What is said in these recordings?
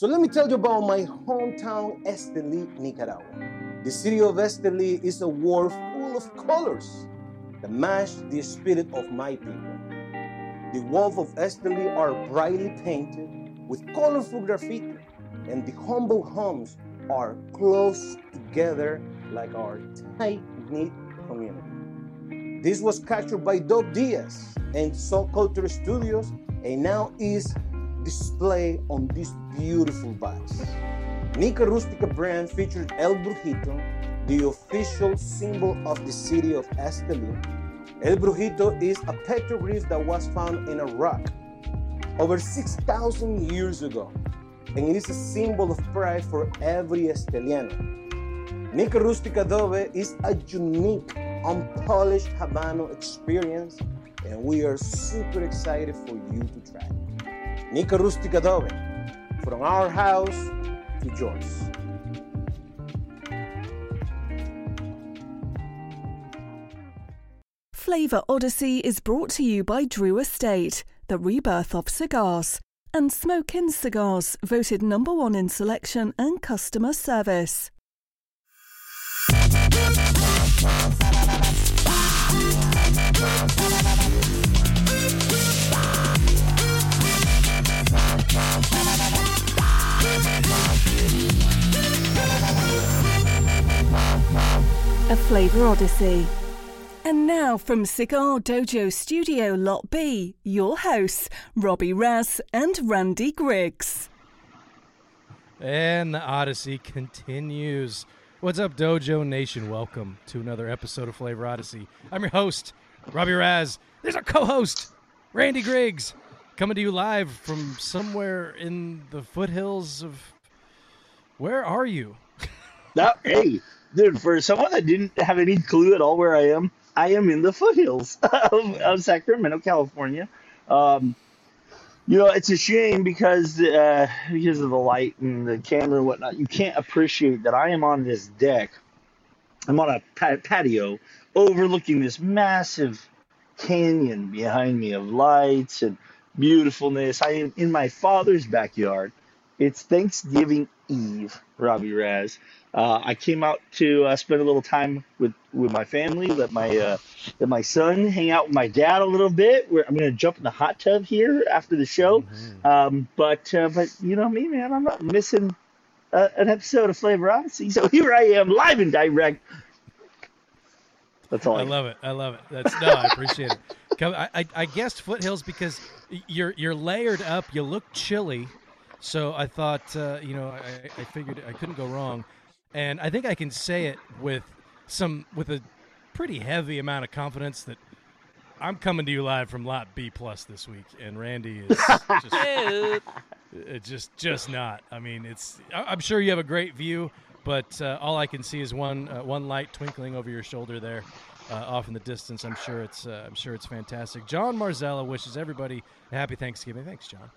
So let me tell you about my hometown, Esteli, Nicaragua. The city of Esteli is a world full of colors that match the spirit of my people. The walls of Esteli are brightly painted with colorful graffiti, and the humble homes are close together like our tight-knit community. This was captured by Dope Diaz and Soul Culture Studios and now is displayed on this beautiful box. Nica Rustica brand features El Brujito, the official symbol of the city of Esteli. El Brujito is a petroglyph that was found in a rock over 6,000 years ago, and it is a symbol of pride for every Esteliano. Nica Rustica Adobe is a unique, unpolished Habano experience, and we are super excited for you to try. Nica Rustica Adobe, from our house to yours. Flavor Odyssey is brought to you by Drew Estate, the rebirth of cigars, and Smoke Inn Cigars, voted number one in selection and customer service. A Flavor Odyssey. And now from Cigar Dojo Studio Lot B, your hosts, Robbie Raz and Randy Griggs. And the Odyssey continues. What's up, Dojo Nation? Welcome to another episode of Flavor Odyssey. I'm your host, Robbie Raz. There's our co host, Randy Griggs, coming to you live from somewhere in the foothills of. Where are you? That, hey, dude, for someone that didn't have any clue at all where I am, I am in the foothills of, of Sacramento, California. Um, you know, it's a shame because uh, because of the light and the camera and whatnot, you can't appreciate that I am on this deck. I'm on a pa- patio overlooking this massive canyon behind me of lights and beautifulness. I am in my father's backyard. It's Thanksgiving Eve, Robbie Raz. Uh, I came out to uh, spend a little time with, with my family, let my uh, let my son hang out with my dad a little bit. We're, I'm going to jump in the hot tub here after the show. Um, but uh, but you know me, man, I'm not missing uh, an episode of Flavor Odyssey. So here I am, live and direct. That's all I, I love it. I love it. That's no, I appreciate it. I, I, I guessed foothills because you're you're layered up. You look chilly, so I thought uh, you know I, I figured I couldn't go wrong, and I think I can say it with some with a pretty heavy amount of confidence that I'm coming to you live from Lot B plus this week, and Randy is just it's just just not. I mean, it's I'm sure you have a great view, but uh, all I can see is one uh, one light twinkling over your shoulder there, uh, off in the distance. I'm sure it's uh, I'm sure it's fantastic. John Marzella wishes everybody a happy Thanksgiving. Thanks, John.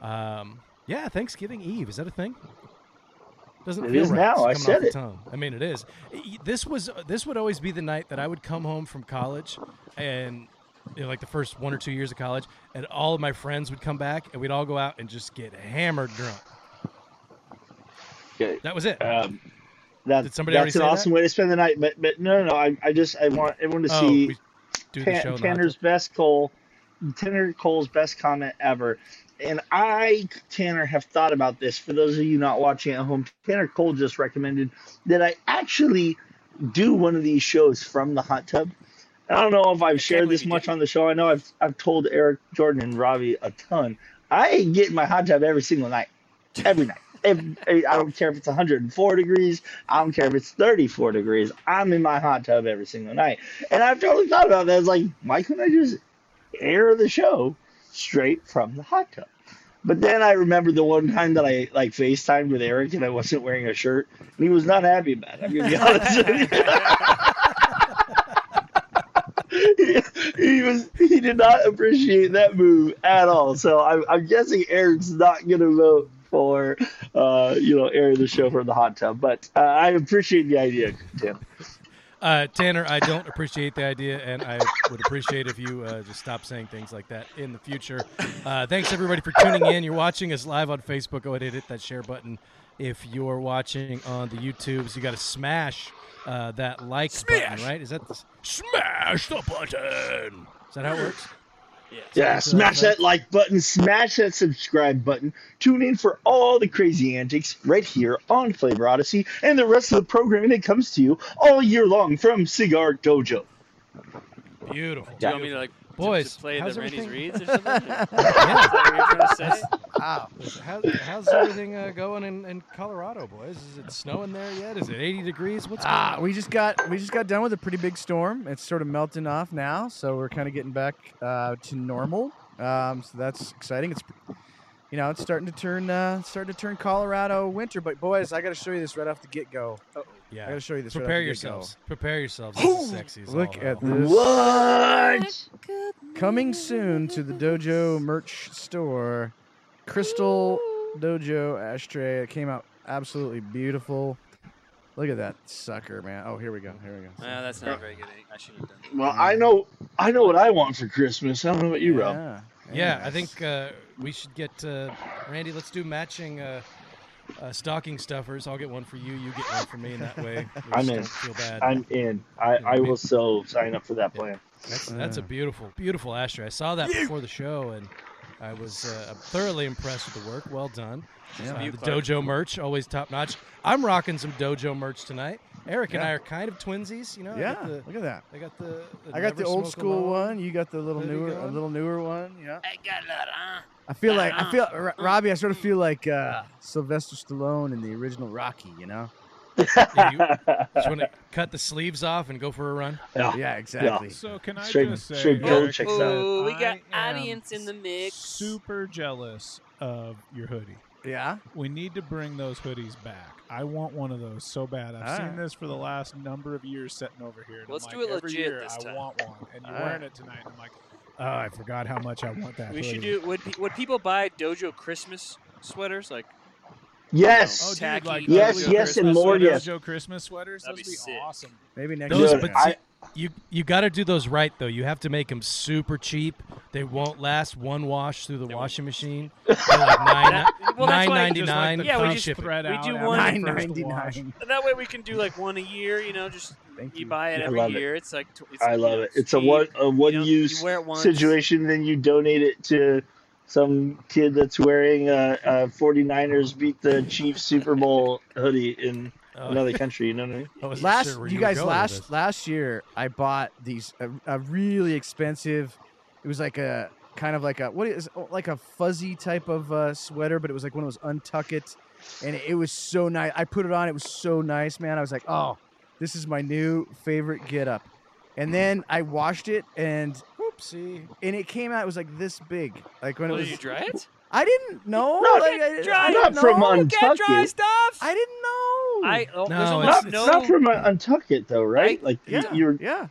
Um, yeah, Thanksgiving Eve is that a thing? Doesn't It feel is right. now. I coming said off the it. tongue. I mean, it is. This was this would always be the night that I would come home from college, and you know, like the first one or two years of college, and all of my friends would come back, and we'd all go out and just get hammered drunk. Okay. That was it. Um, that, Did somebody already that's an say that? awesome way to spend the night. But, but no, no, no. I, I just I want everyone to oh, see do the Tan- show. in the hot Tanner's best Cole, Tanner Cole's best comment ever. And I, Tanner, have thought about this. For those of you not watching at home, Tanner Cole just recommended that I actually do one of these shows from the hot tub. I don't know if I've shared this much on the show. I know I've I've told Eric Jordan and Robbie a ton. I get in my hot tub every single night, every night. I don't care if it's 104 degrees. I don't care if it's 34 degrees. I'm in my hot tub every single night. And I've totally thought about that. It's like, why couldn't I just air the show straight from the hot tub? But then I remember the one time that I like FaceTimed with Eric and I wasn't wearing a shirt, and he was not happy about it. I'm gonna be honest with you. he, was he did not appreciate that move at all. So I'm, I'm guessing Eric's not gonna vote for uh, you know airing the show from the hot tub. But uh, I appreciate the idea, Tim. Uh, Tanner, I don't appreciate the idea, and I would appreciate if you uh, just stop saying things like that in the future. Uh, thanks, everybody, for tuning in. You're watching us live on Facebook. Go ahead and hit that share button. If you're watching on the YouTubes, you got to smash uh, that like button, right? Is that the, smash the button? Is that how it works? Yeah, Something smash like that like button, smash that subscribe button. Tune in for all the crazy antics right here on Flavor Odyssey and the rest of the programming that comes to you all year long from Cigar Dojo. Beautiful. Do you want me to like to- Boys, to play how's the Randy's everything? reads or something? Yeah. Is that what you're trying to say? Wow. How's, how's everything uh, going in, in Colorado, boys? Is it snowing there yet? Is it 80 degrees? What's going Ah, on? we just got we just got done with a pretty big storm. It's sort of melting off now, so we're kind of getting back uh, to normal. Um, so that's exciting. It's you know it's starting to turn uh, starting to turn Colorado winter. But boys, I got to show you this right off the get go. I got to show you this. Prepare right off get-go. yourselves. Prepare yourselves. This is sexy. as Look all at this. What? Coming soon to the Dojo merch store, Crystal Dojo ashtray. It came out absolutely beautiful. Look at that sucker, man. Oh, here we go. Here we go. No, that's not very good. I should have done. that. Well, I know I know what I want for Christmas. I don't know about you, Rob. Yeah. Yeah, I think uh, we should get uh, Randy. Let's do matching uh, uh, stocking stuffers. I'll get one for you. You get one for me, and that way I'm in. feel bad. I'm in. I, I will so sign up for that plan. That's that's a beautiful, beautiful ashtray. I saw that before the show, and I was uh, thoroughly impressed with the work. Well done. Yeah. The Beautiful. dojo merch, always top notch. I'm rocking some dojo merch tonight. Eric and I are kind of twinsies, you know. Yeah, the, look at that. I got the. I got the old school Alone. one. You got the little Hoodie newer, a little newer one. Yeah. I got that, huh? I feel like I feel R-. Robbie. I sort of feel like uh, Sylvester Stallone in the original Rocky. You know? Yeah, you just want to cut the sleeves off and go for a run. yeah. Yeah, exactly. So can I Straight- just say, straight Eric, Joe checks out. Oh, we got I audience in the mix. Super jealous of your hoodie. Yeah. We need to bring those hoodies back. I want one of those so bad. I've All seen right. this for the last number of years sitting over here. and Let's I'm do like, it every legit year this I want one, and you're All wearing right. it tonight. And I'm like, oh, I forgot how much I want that. We should hoodie." do. Would pe- would people buy Dojo Christmas sweaters? Like, Yes. Oh, dude, like Yes, Dojo yes, and more sweaters, yes. Dojo Christmas sweaters. That'd Those be would sick. be awesome. Maybe next Those, year. Dude, but I, You you got to do those right though. You have to make them super cheap. They won't last one wash through the They washing machine. They're like nine well, that's nine why- ninety Just like Yeah, we just shipping. thread We out do after one- the Nine first ninety wash. and that way we can do like one a year. You know, just Thank you you. buy it I every love it. year. It's like it's, I you love know, it. It's a one a one You know, use you wear it once. situation, then you donate it to some kid that's wearing a, a 49ers beat the Chiefs Super Bowl hoodie in Oh, another country. You know what I mean? I Last, sure where you guys, last last year, I bought these a, a really expensive. It was like a kind of like a what is like a fuzzy type of uh, sweater, but it was like one of those untuck it, and it was so nice. I put it on; it was so nice, man. I was like, oh, this is my new favorite get up. And then I washed it, and Oopsie. and it came out. It was like this big, like when Well, it did was. you dry it? I didn't know. No, like, I, dry I it. didn't Not from know. un- Get dry it. stuff. I didn't know. I oh, No, it's- almost Not, no. not from uh, Untuck though, right? I- like yeah, you're yeah.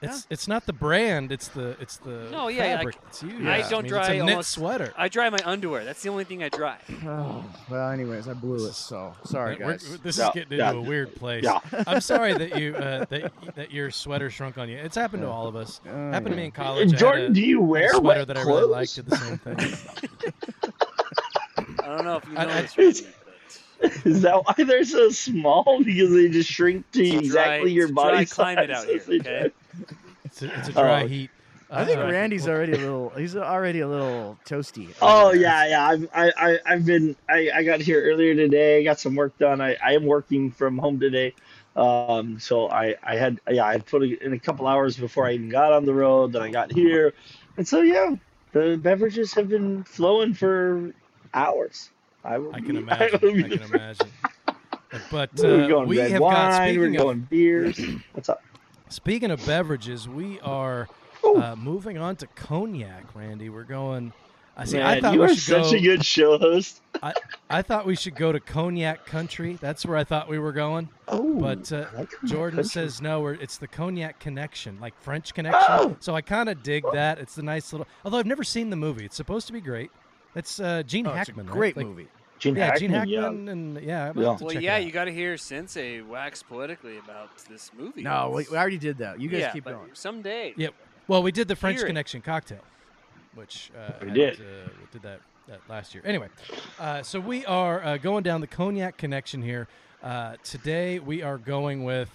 It's it's not the brand. It's the it's the No, yeah, fabric like, that's used. I don't It's dry a knit almost- sweater. I dry my underwear. That's the only thing I dry. Oh, well, anyways, I blew it. So sorry, We're- guys. this Yeah, is getting yeah. into a weird place. Yeah. I'm sorry that you uh, that that your sweater shrunk on you. It's happened to all of us. Oh, happened to yeah. me in college. I Jordan, a- do you had a wear sweater wet that I really liked. Did the same thing. I don't know if you know I- I- this, Randy, but Is that why they're so small? Because they just shrink to It's exactly dry- your it's a dry body climate size out here, okay? It's a, it's a dry Oh. heat. I think Uh, Randy's already a little. He's already a little toasty. Oh yeah, yeah. I've I, I I've been I, I got here earlier today. I Got some work done. I, I am working from home today. Um, so I I had yeah I put in a couple hours before I even got on the road. Then I got here, and so yeah, the beverages have been flowing for hours. I, I be- can imagine. I be can imagine. But We're uh, going we red have got. We're speaking of beers. What's up? speaking of beverages, we are uh, moving on to cognac. Randy, we're going. I see. I Man, thought you we are should such go. a good show host. I thought we should go to cognac country. That's where I thought we were going. Oh, But uh, like Jordan country. says no. We're, it's the cognac connection, like French connection. Oh! So I kind of dig that. It's the nice little. Although I've never seen the movie, it's supposed to be great. It's uh, Gene Oh, it's a Hackman, right? great Like, movie. Gene yeah, Hackman. Gene yeah. And yeah. Yeah. Well, yeah, you got to hear Sensei wax poetically about this movie. No, we, we already did that. You guys yeah, keep but going. Someday. Yeah. Well, we did the French Hear it. Connection cocktail, which uh, We had, did. Uh, we did that, that last year. Anyway, uh, so we are uh, going down the cognac connection here. Uh, today we are going with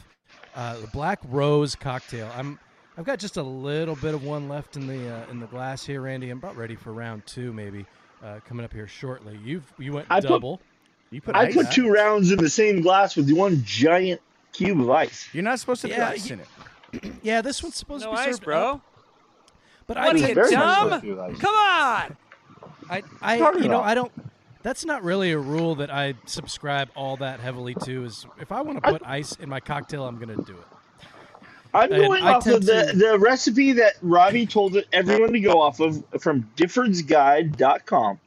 uh, the Black Rose cocktail. I'm I've got just a little bit of one left in the uh, in the glass here, Randy. I'm about ready for round two, maybe uh, coming up here shortly. You've you went I put- double. You put I put in two rounds in the same glass with one giant cube of ice. You're not supposed to Yeah, put ice you- in it. yeah, this one's supposed No to be ice, served bro. up, but What I are did you, very dumb? supposed to be ice. Come on. I, I talking you know. I don't. That's not really a rule that I subscribe all that heavily to. Is if I want to put ice in my cocktail, I'm going to do it. I'm And going I off of the, to- the recipe that Robbie told everyone to go off of from diffordsguide.com.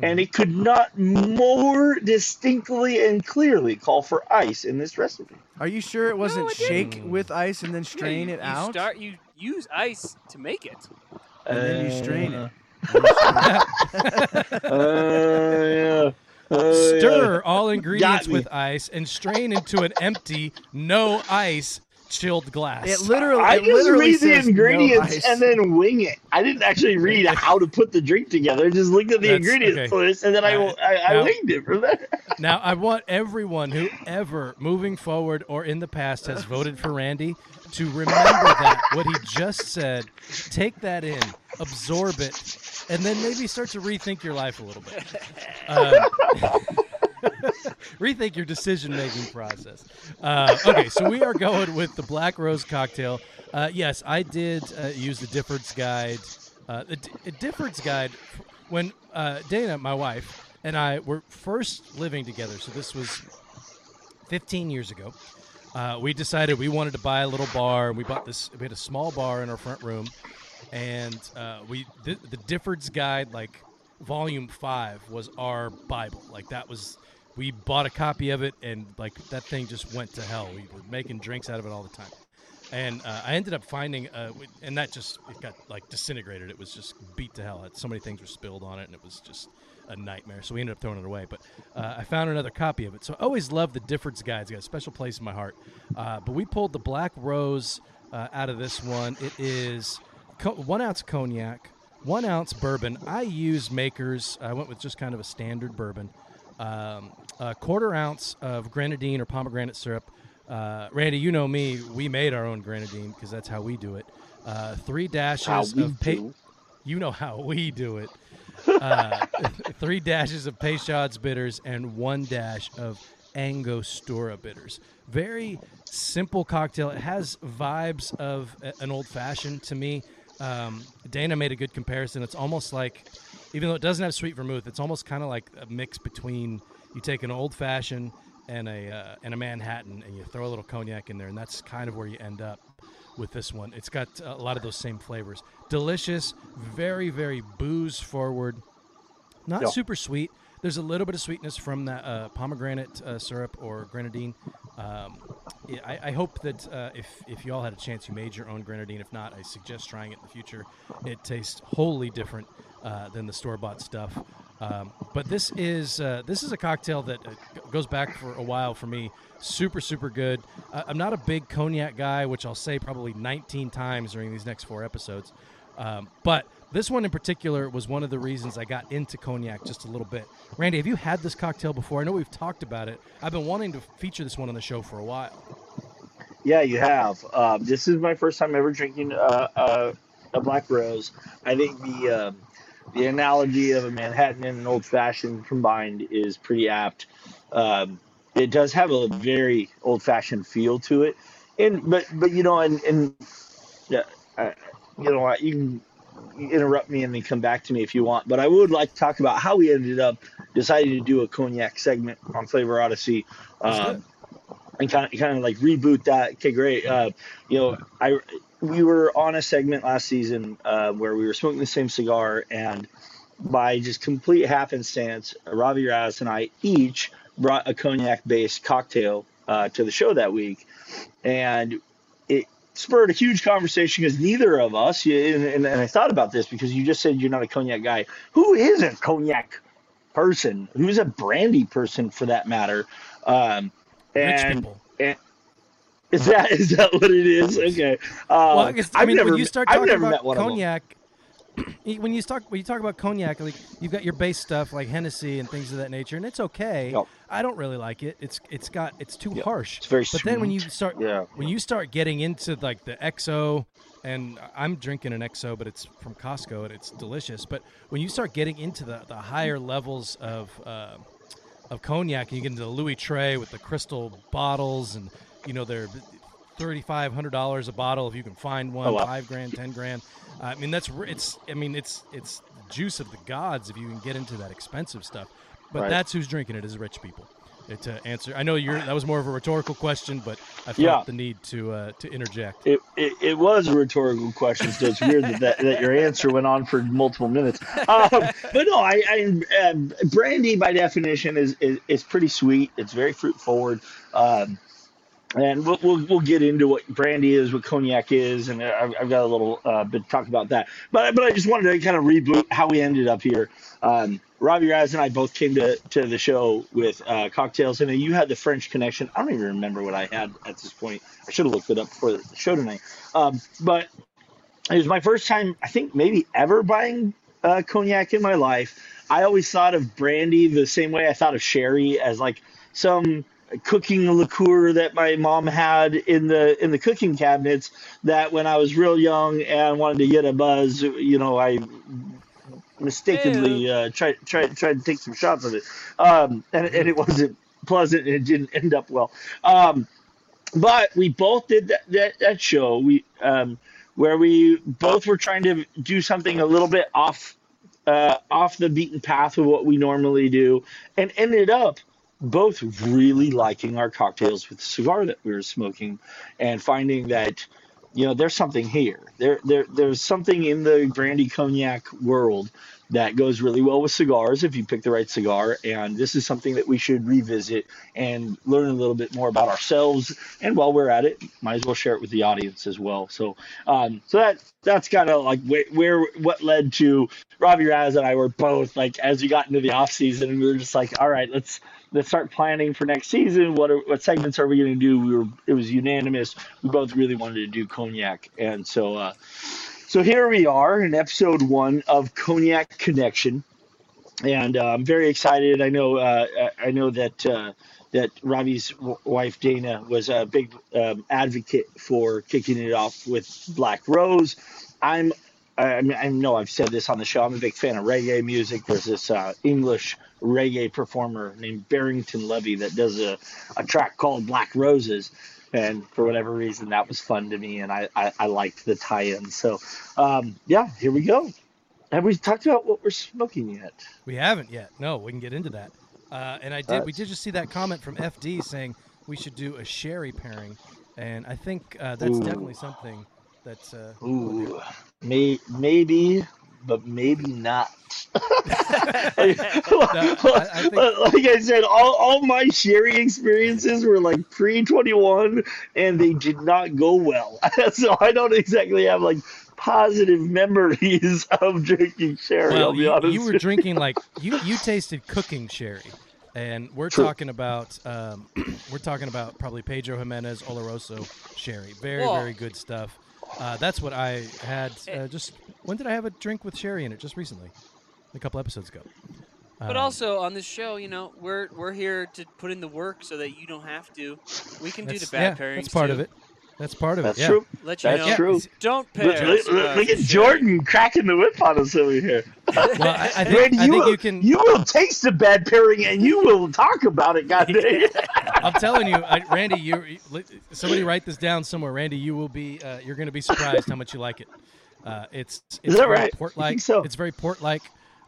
And it could not more distinctly and clearly call for ice in this recipe. Are you sure it wasn't I shake with ice and then Yeah, strain you, it you out? Start. You use ice to make it. and then you strain Uh, it. Uh, yeah. Uh, Stir all ingredients with ice and strain into an empty, no ice, chilled glass. It literally, I it just literally read the says no ingredients and then wing it. I didn't actually read how to put the drink together. I just looked at the That's- ingredients okay. list and then I, I, I Now- winged it from there. Now, I want everyone who ever, moving forward or in the past, has voted for Randy to remember that, what he just said, take that in, absorb it, and then maybe start to rethink your life a little bit. Uh, rethink your decision making process. Uh, okay, so we are going with the Black Rose cocktail. Uh, yes, I did uh, use the Difford's Guide. Uh, the, D- Difford's Guide, when uh, Dana, my wife, and I were first living together, so this was 15 years ago. Uh, we decided we wanted to buy a little bar. We bought this. We had a small bar in our front room, and uh, we the, the Guide, like volume five, was our Bible. Like that was. We bought a copy of it, and like that thing just went to hell. We were making drinks out of it all the time, and uh, I ended up finding, uh, and that just it got like disintegrated. It was just beat to hell. So many things were spilled on it, and it was just a nightmare. So we ended up throwing it away. But uh, I found another copy of it. So I always loved the Difford's. It's got a special place in my heart. Uh, but we pulled the Black Rose uh, out of this one. It is co- one ounce cognac, one ounce bourbon. I use Makers. I went with just kind of a standard bourbon. Um, a quarter ounce of grenadine or pomegranate syrup. Uh, Randy, you know me. We made our own grenadine because that's how we do it. Uh, three dashes of pa- do. you know how we do it. Uh, three dashes of Peychaud's bitters and one dash of Angostura bitters. Very simple cocktail. It has vibes of an old fashioned to me. Um, Dana made a good comparison. It's almost like, even though it doesn't have sweet vermouth, it's almost kind of like a mix between you take an old fashioned and a uh, and a Manhattan, and you throw a little cognac in there, and that's kind of where you end up with this one. It's got a lot of those same flavors. Delicious, very very booze forward, not Yeah. super sweet. There's a little bit of sweetness from that uh, pomegranate uh, syrup or grenadine. Um, I, I hope that uh, if if you all had a chance, you made your own grenadine. If not, I suggest trying it in the future. It tastes wholly different uh, than the store bought stuff. Um, but this is uh, this is a cocktail that uh, goes back for a while for me. Super super good. Uh, I'm not a big cognac guy, which I'll say probably 19 times during these next four episodes. Um, but this one in particular was one of the reasons I got into cognac just a little bit. Randy, have you had this cocktail before? I know we've talked about it. I've been wanting to feature this one on the show for a while. Yeah, you have. Um, this is my first time ever drinking uh, uh, a black rose. I think the um the analogy of a Manhattan and an old fashioned combined is pretty apt. Um, it does have a very old fashioned feel to it, and but but you know, and and yeah, uh, you know what, you can interrupt me and then come back to me if you want. But I would like to talk about how we ended up deciding to do a cognac segment on Flavor Odyssey. It. and kind of, kind of like reboot that. Okay, great. Uh, you know, I we were on a segment last season uh, where we were smoking the same cigar, and by just complete happenstance, Robbie Raz and I each brought a cognac-based cocktail uh, to the show that week, and it spurred a huge conversation because neither of us, and, and, and I thought about this because you just said you're not a cognac guy. Who is a cognac person, who's a brandy person for that matter. Um, Rich and people. Is that is that what it is? Okay. Uh, Well, I guess I I've mean never when you start talking about met one cognac, when you talk when you talk about cognac, like you've got your base stuff like Hennessy and things of that nature, and it's okay. I don't really like it. It's it's got it's too harsh. It's very But then when you start Yeah. when you start getting into like the XO, and I'm drinking an XO, but it's from Costco and it's delicious. But when you start getting into the, the higher levels of uh, of cognac, and you get into the Louis XIII with the crystal bottles, and you know they're thirty five hundred dollars a bottle if you can find one, Oh, wow. five grand, ten grand. I mean that's it's I mean it's it's juice of the gods if you can get into that expensive stuff. But Right. that's who's drinking it is rich people. Uh, To answer, I know you're that was more of a rhetorical question, but I felt Yeah. the need to uh, to interject. It, it, it was a rhetorical question, so it's weird that, that, that your answer went on for multiple minutes. Um, but no, I, I um, brandy by definition is, is is pretty sweet. It's very fruit forward, um, and we'll, we'll we'll get into what brandy is, what cognac is, and I've, I've got a little uh, bit to talk about that. But but I just wanted to kind of reboot how we ended up here. Um, Robbie Raz and I both came to, to the show with uh, cocktails, and you had the French connection. I don't even remember what I had at this point. I should have looked it up before the show tonight. Um, but it was my first time, I think, maybe ever buying uh, cognac in my life. I always thought of brandy the same way I thought of sherry as like some cooking liqueur that my mom had in the in the cooking cabinets. That when I was real young and wanted to get a buzz, you know, I mistakenly uh, tried tried tried to take some shots of it, um, and, and it wasn't pleasant and it didn't end up well. Um, but we both did that that, that show we um, where we both were trying to do something a little bit off uh, off the beaten path of what we normally do, and ended up both really liking our cocktails with the cigar that we were smoking, and finding that you know there's something here. There there there's something in the brandy cognac world that goes really well with cigars if you pick the right cigar. And this is something that we should revisit and learn a little bit more about ourselves. And while we're at it, might as well share it with the audience as well. So, um, so that that's kind of like where, where what led to Robbie Raz and I were both like as we got into the off season, we were just like, all right, let's let's start planning for next season. What are, what segments are we going to do? We were it was unanimous. We both really wanted to do cognac, and so. Uh, so here we are in episode one of Cognac Connection, and uh, I'm very excited. I know uh, I know that uh, that Robbie's w- wife Dana was a big um, advocate for kicking it off with Black Rose. I'm I, mean, I know I've said this on the show. I'm a big fan of reggae music. There's this uh, English reggae performer named Barrington Levy that does a, a track called Black Roses. And for whatever reason, that was fun to me, and I, I, I liked the tie-in. So, um, yeah, here we go. Have we talked about what we're smoking yet? We haven't yet. No, we can get into that. Uh, and I did. Uh, we did just see that comment from FD saying we should do a sherry pairing, and I think uh, that's Ooh. definitely something that's. Uh, Ooh, may, maybe, but maybe not. like, I- I think- like I said, all, all my sherry experiences were like pre 21 and they did not go well. so I don't exactly have like positive memories of drinking sherry. well, I'll be you, honest. you were drinking like you you tasted cooking sherry, and we're True. talking about um, we're talking about probably Pedro Ximénez Oloroso sherry. Very Whoa. very good stuff. Uh, that's what I had. Uh, just when did I have a drink with sherry in it? Just recently, a couple episodes ago. But Um, also on this show, you know, we're we're here to put in the work so that you don't have to. We can do the bad yeah, pairings. That's part too. of it. That's part of That's it. Yeah. true. Let you That's know. true. Don't pair. Look, look- look- look at Jordan cracking the whip on us over here. Well, I, I think, Randy, I you, think will, you can. you will taste the bad pairing and you will talk about it, God dang it. I'm telling you, I, Randy. You you- somebody write this down somewhere. Randy, you will be. Uh, you're going to be surprised how much you like it. Uh, it's it's that very right? port You like. think so? It's very port like.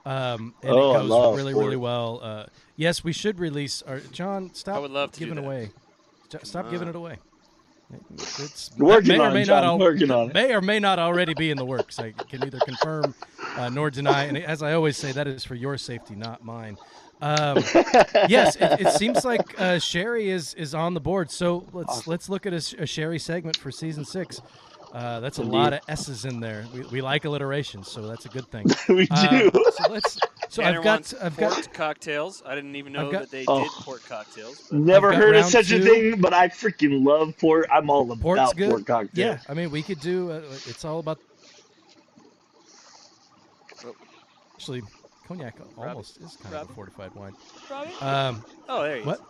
Um, and Oh, it goes really, port. really well. Uh, yes, we should release our John. Stop I would love to do giving that. away. Stop Uh. giving it away. It's Working may or on it, may John, al- working on it. may or may not already be in the works. I can neither confirm uh, nor deny. And as I always say, that is for your safety, not mine. Um, yes, it, it seems like uh, Sherry is is on the board. So let's let's look at a Sherry segment for season six. Uh, that's a lot of S's in there. We, we like alliteration, so that's a good thing. we Uh, do. so let's. So Tanner I've got. wants I've port got. cocktails. I didn't even know I've got- that they Oh. did port cocktails. Never heard of such two. a thing, but I freaking love port. I'm all about Port's good. port cocktails. Yeah, I mean, we could do. Uh, it's all about. Actually, cognac almost is kind of a fortified wine. Robbie? Um, oh, there you what?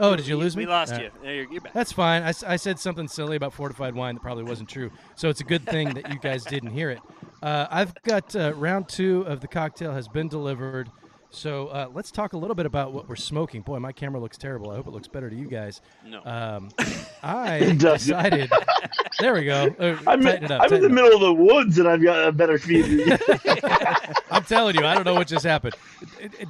Oh, did you lose me? We lost Uh, you. There you're, you're back. That's fine. I, I, said something silly about fortified wine that probably wasn't true. So it's a good thing that you guys didn't hear it. Uh, I've got uh, round two of the cocktail has been delivered. So uh, let's talk a little bit about what we're smoking. Boy, my camera looks terrible. I hope it looks better to you guys. No. Um, I decided. There we go. Uh, I'm, tighten in, it up, I'm in the up. middle of the woods and I've got a better feed. I'm telling you, I don't know what just happened.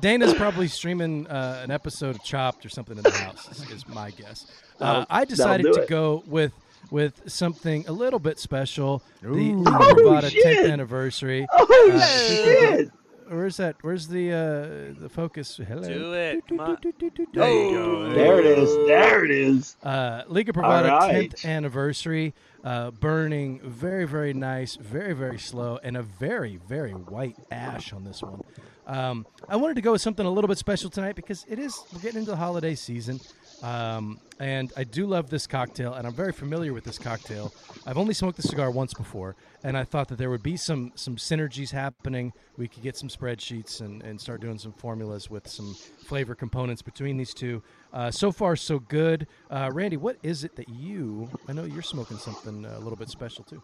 Dana's probably streaming uh, an episode of Chopped or something in the house. Is, is my guess. Uh, I decided to it. go with with something a little bit special. The Ooh. Liga Oh, Privada 10th anniversary. oh, Uh, shit. Where's that? Where's the uh, the focus? Hello. Do it. Come on. There you Oh. go. There it is. There it is. Uh, Liga Privada All right. 10th anniversary, uh, burning very, very nice, very, very slow, and a very, very white ash on this one. Um, I wanted to go with something a little bit special tonight because it is, we're getting into the holiday season. Um, and I do love this cocktail, and I'm very familiar with this cocktail. I've only smoked the cigar once before, and I thought that there would be some some synergies happening. We could get some spreadsheets and, and start doing some formulas with some flavor components between these two. Uh, so far, so good. Uh, Randy, what is it that you? I know you're smoking something uh, a little bit special too.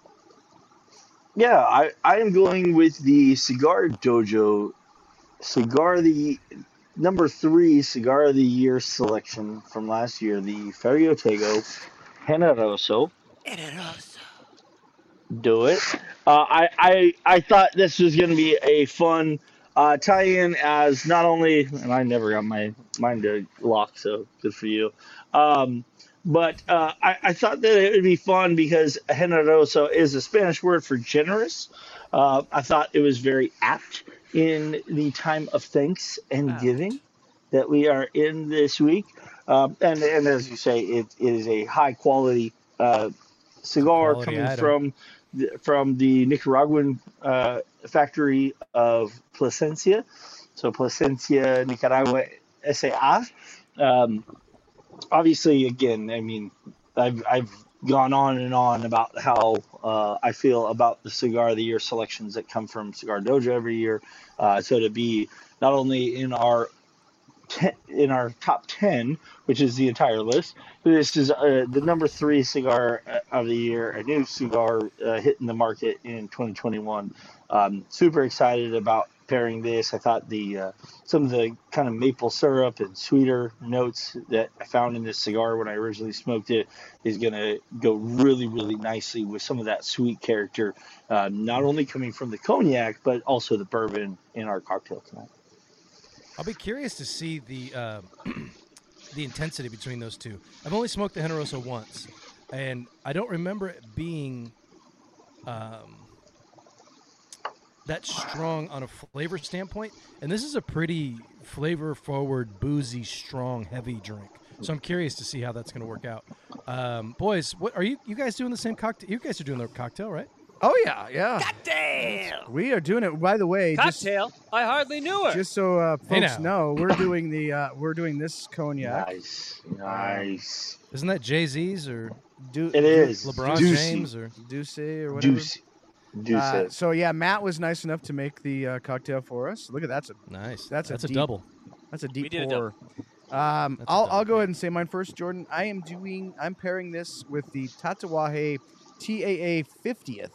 Yeah, I, I am going with the Cigar Dojo Cigar of the number three Cigar of the Year selection from last year, the Ferio Tego Generoso. Do it. Uh, I, I I thought this was going to be a fun uh, tie-in as not only, and I never got my mine to lock, so good for you. Um, but uh, I, I thought that it would be fun because generoso is a Spanish word for generous. Uh, I thought it was very apt in the time of thanks and giving that we are in this week. Um, and, and as you say, it, it is a high quality uh, cigar Quality coming item. from the, from the Nicaraguan uh, factory of Plasencia. So Plasencia, Nicaragua, SA. Um, obviously, again, I mean, I've, I've gone on and on about how uh, I feel about the cigar of the year selections that come from Cigar Dojo every year. Uh, so to be not only in our ten, in our top 10, which is the entire list, this is uh, the number three cigar uh, of the year, a new cigar uh, hitting the market in 2021. Um, super excited about pairing this. I thought the uh, some of the kind of maple syrup and sweeter notes that I found in this cigar when I originally smoked it is going to go really, really nicely with some of that sweet character, uh, not only coming from the cognac, but also the bourbon in our cocktail tonight. I'll be curious to see the uh, the intensity between those two. I've only smoked the Generoso once, and I don't remember it being um, that strong on a flavor standpoint. And this is a pretty flavor forward, boozy, strong, heavy drink. So I'm curious to see how that's going to work out. Um, boys, what are you? You guys doing the same cocktail? You guys are doing the cocktail, right? Oh yeah, yeah. Damn. We are doing it. By the way, just Cocktail. I hardly knew it. just so uh, folks now. know, we're doing the uh, we're doing this cognac. Nice, nice. Isn't that Jay Z's or Du- It is LeBron juicy. James or? Duce or whatever. Juicy, juicy. Uh, so yeah, Matt was nice enough to make the uh, cocktail for us. Look at that's a Nice. That's a that's a, deep- double. that's a deep did a pour. Um, That's a I'll double. I'll go ahead and say mine first, Jordan. I am doing I'm pairing this with the Tatuaje TAA 50th.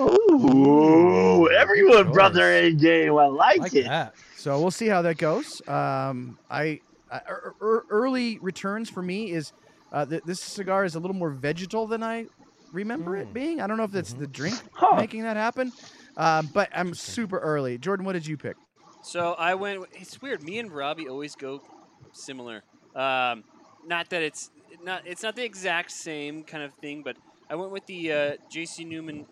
Ooh, everyone brought their A game. I like, like it. that. So we'll see how that goes. Um, I, I er, er, early returns for me is uh, th- this cigar is a little more vegetal than I remember it Mm. being. I don't know if that's Mhm. the drink Huh. making that happen, um, but I'm super early. Jordan, what did you pick? So I went. It's weird. Me and Robbie always go similar. Um, not that it's not. It's not the exact same kind of thing, but I went with the uh, J.C. Newman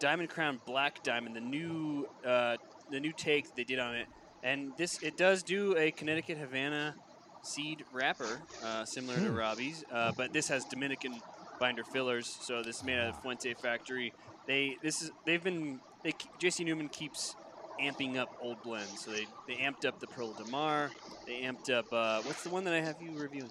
Diamond Crown Black Diamond, the new uh, the new take they did on it, and this it does do a Connecticut Havana seed wrapper, uh, similar to Hmm. Robbie's, uh, but this has Dominican binder fillers. So this is made out of Fuente factory. They this is they've been they JC Newman keeps amping up old blends. So they, they amped up the Perla del Mar. They amped up uh, what's the one that I have you reviewing?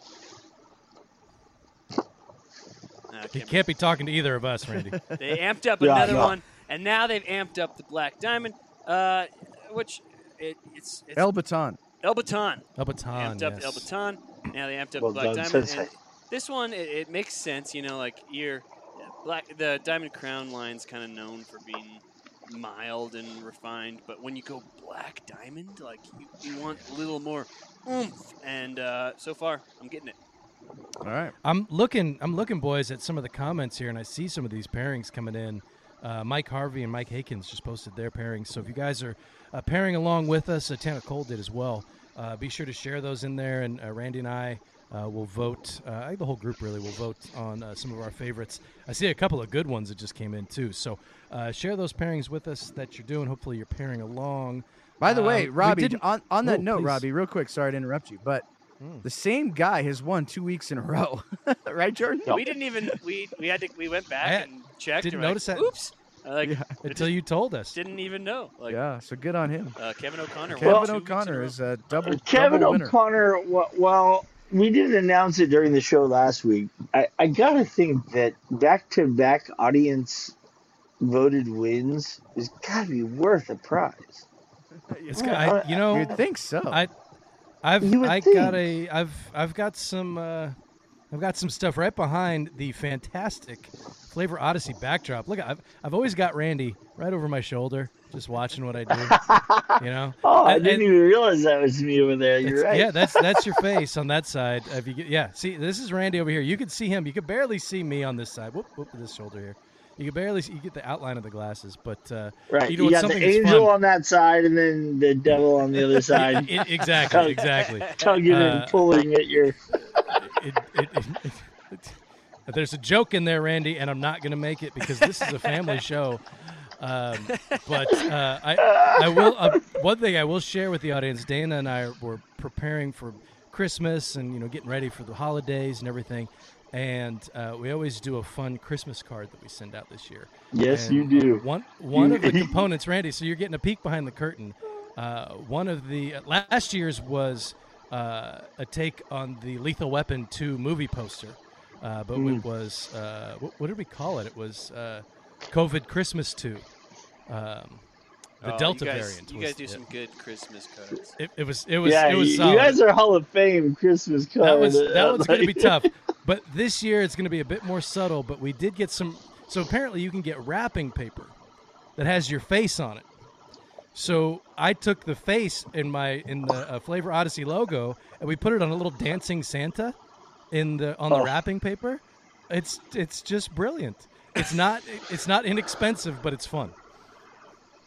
Nah, You can't can't be talking to either of us, Randy. they amped up Yeah, another no. one, and now they've amped up the Black Diamond, uh, which it, it's, it's El Baton. El Baton. El Baton, amped up. El Baton. Now they amped up Well Black done, Diamond. Sensei. And this one, it, it makes sense. You know, like you're black. The Diamond Crown line's kind of known for being mild and refined, but when you go Black Diamond, like you, you want a little more oomph. And uh, so far, I'm getting it. All right. I'm looking, I'm looking, boys, at some of the comments here, and I see some of these pairings coming in. Uh, Mike Harvey and Mike Hakens just posted their pairings. So if you guys are uh, pairing along with us, uh, Tanner Cole did as well. Uh, be sure to share those in there, and uh, Randy and I uh, will vote. Uh, I think the whole group really will vote on uh, some of our favorites. I see a couple of good ones that just came in too. So uh, share those pairings with us that you're doing. Hopefully you're pairing along. By the Uh, way, Robbie, on, on that Oh, note, please. Robbie, real quick, sorry to interrupt you, but Hmm. the same guy has won two weeks in a row, right, Jordan? We didn't even we we had to we went back I and checked. didn't and we're like, notice that. Oops. Like Yeah. Until you told us. didn't even know. Like yeah, so good on him. uh, Kevin O'Connor. Kevin two weeks in a O'Connor is a double, Kevin double. O'Connor. Well, we didn't announce it during the show last week. I, I gotta think that back-to-back audience voted wins is gotta be worth a prize. It's, I, you know, You'd think so. I, I've You would I think. got a I've I've got some uh, I've got some stuff right behind the fantastic Flavor Odyssey backdrop. Look, I've I've always got Randy right over my shoulder, just watching what I do. you know. Oh, I didn't even realize that was me over there. You're right. Yeah, that's that's your face on that side. If you get, yeah, see, this is Randy over here. You can see him. You can barely see me on this side. Whoop, whoop, this shoulder here. You can barely see, you get the outline of the glasses, but uh, right. you You, know what's got the angel fun? on that side, and then the devil on the other side, I- exactly, exactly. tugging Uh, and pulling at your. it, it, it, it, it- there's a joke in there, Randy, and I'm not going to make it because this is a family show. Um, but uh, I, I will. Uh, one thing I will share with the audience: Dana and I were preparing for Christmas and you know getting ready for the holidays and everything. And uh, we always do a fun Christmas card that we send out this year. Yes, And, you uh, do. One one of the components, Randy. So you're getting a peek behind the curtain. Uh, one of the last year's was uh, a take on the Lethal Weapon 2 movie poster, uh, but Hmm. it was uh, what, what did we call it? It was uh, COVID Christmas 2. Um, the Oh, Delta you guys, variant. You guys do it. some good Christmas cards. It, it was. It was. yeah, it was you, solid. you guys are Hall of Fame Christmas cards. That was that one's going to be tough. But this year it's going to be a bit more subtle. But we did get some. So apparently you can get wrapping paper that has your face on it. So I took the face in my in the uh, Flavor Odyssey logo and we put it on a little dancing Santa in the on the Oh. wrapping paper. It's it's just brilliant. It's not it's not inexpensive, but it's fun.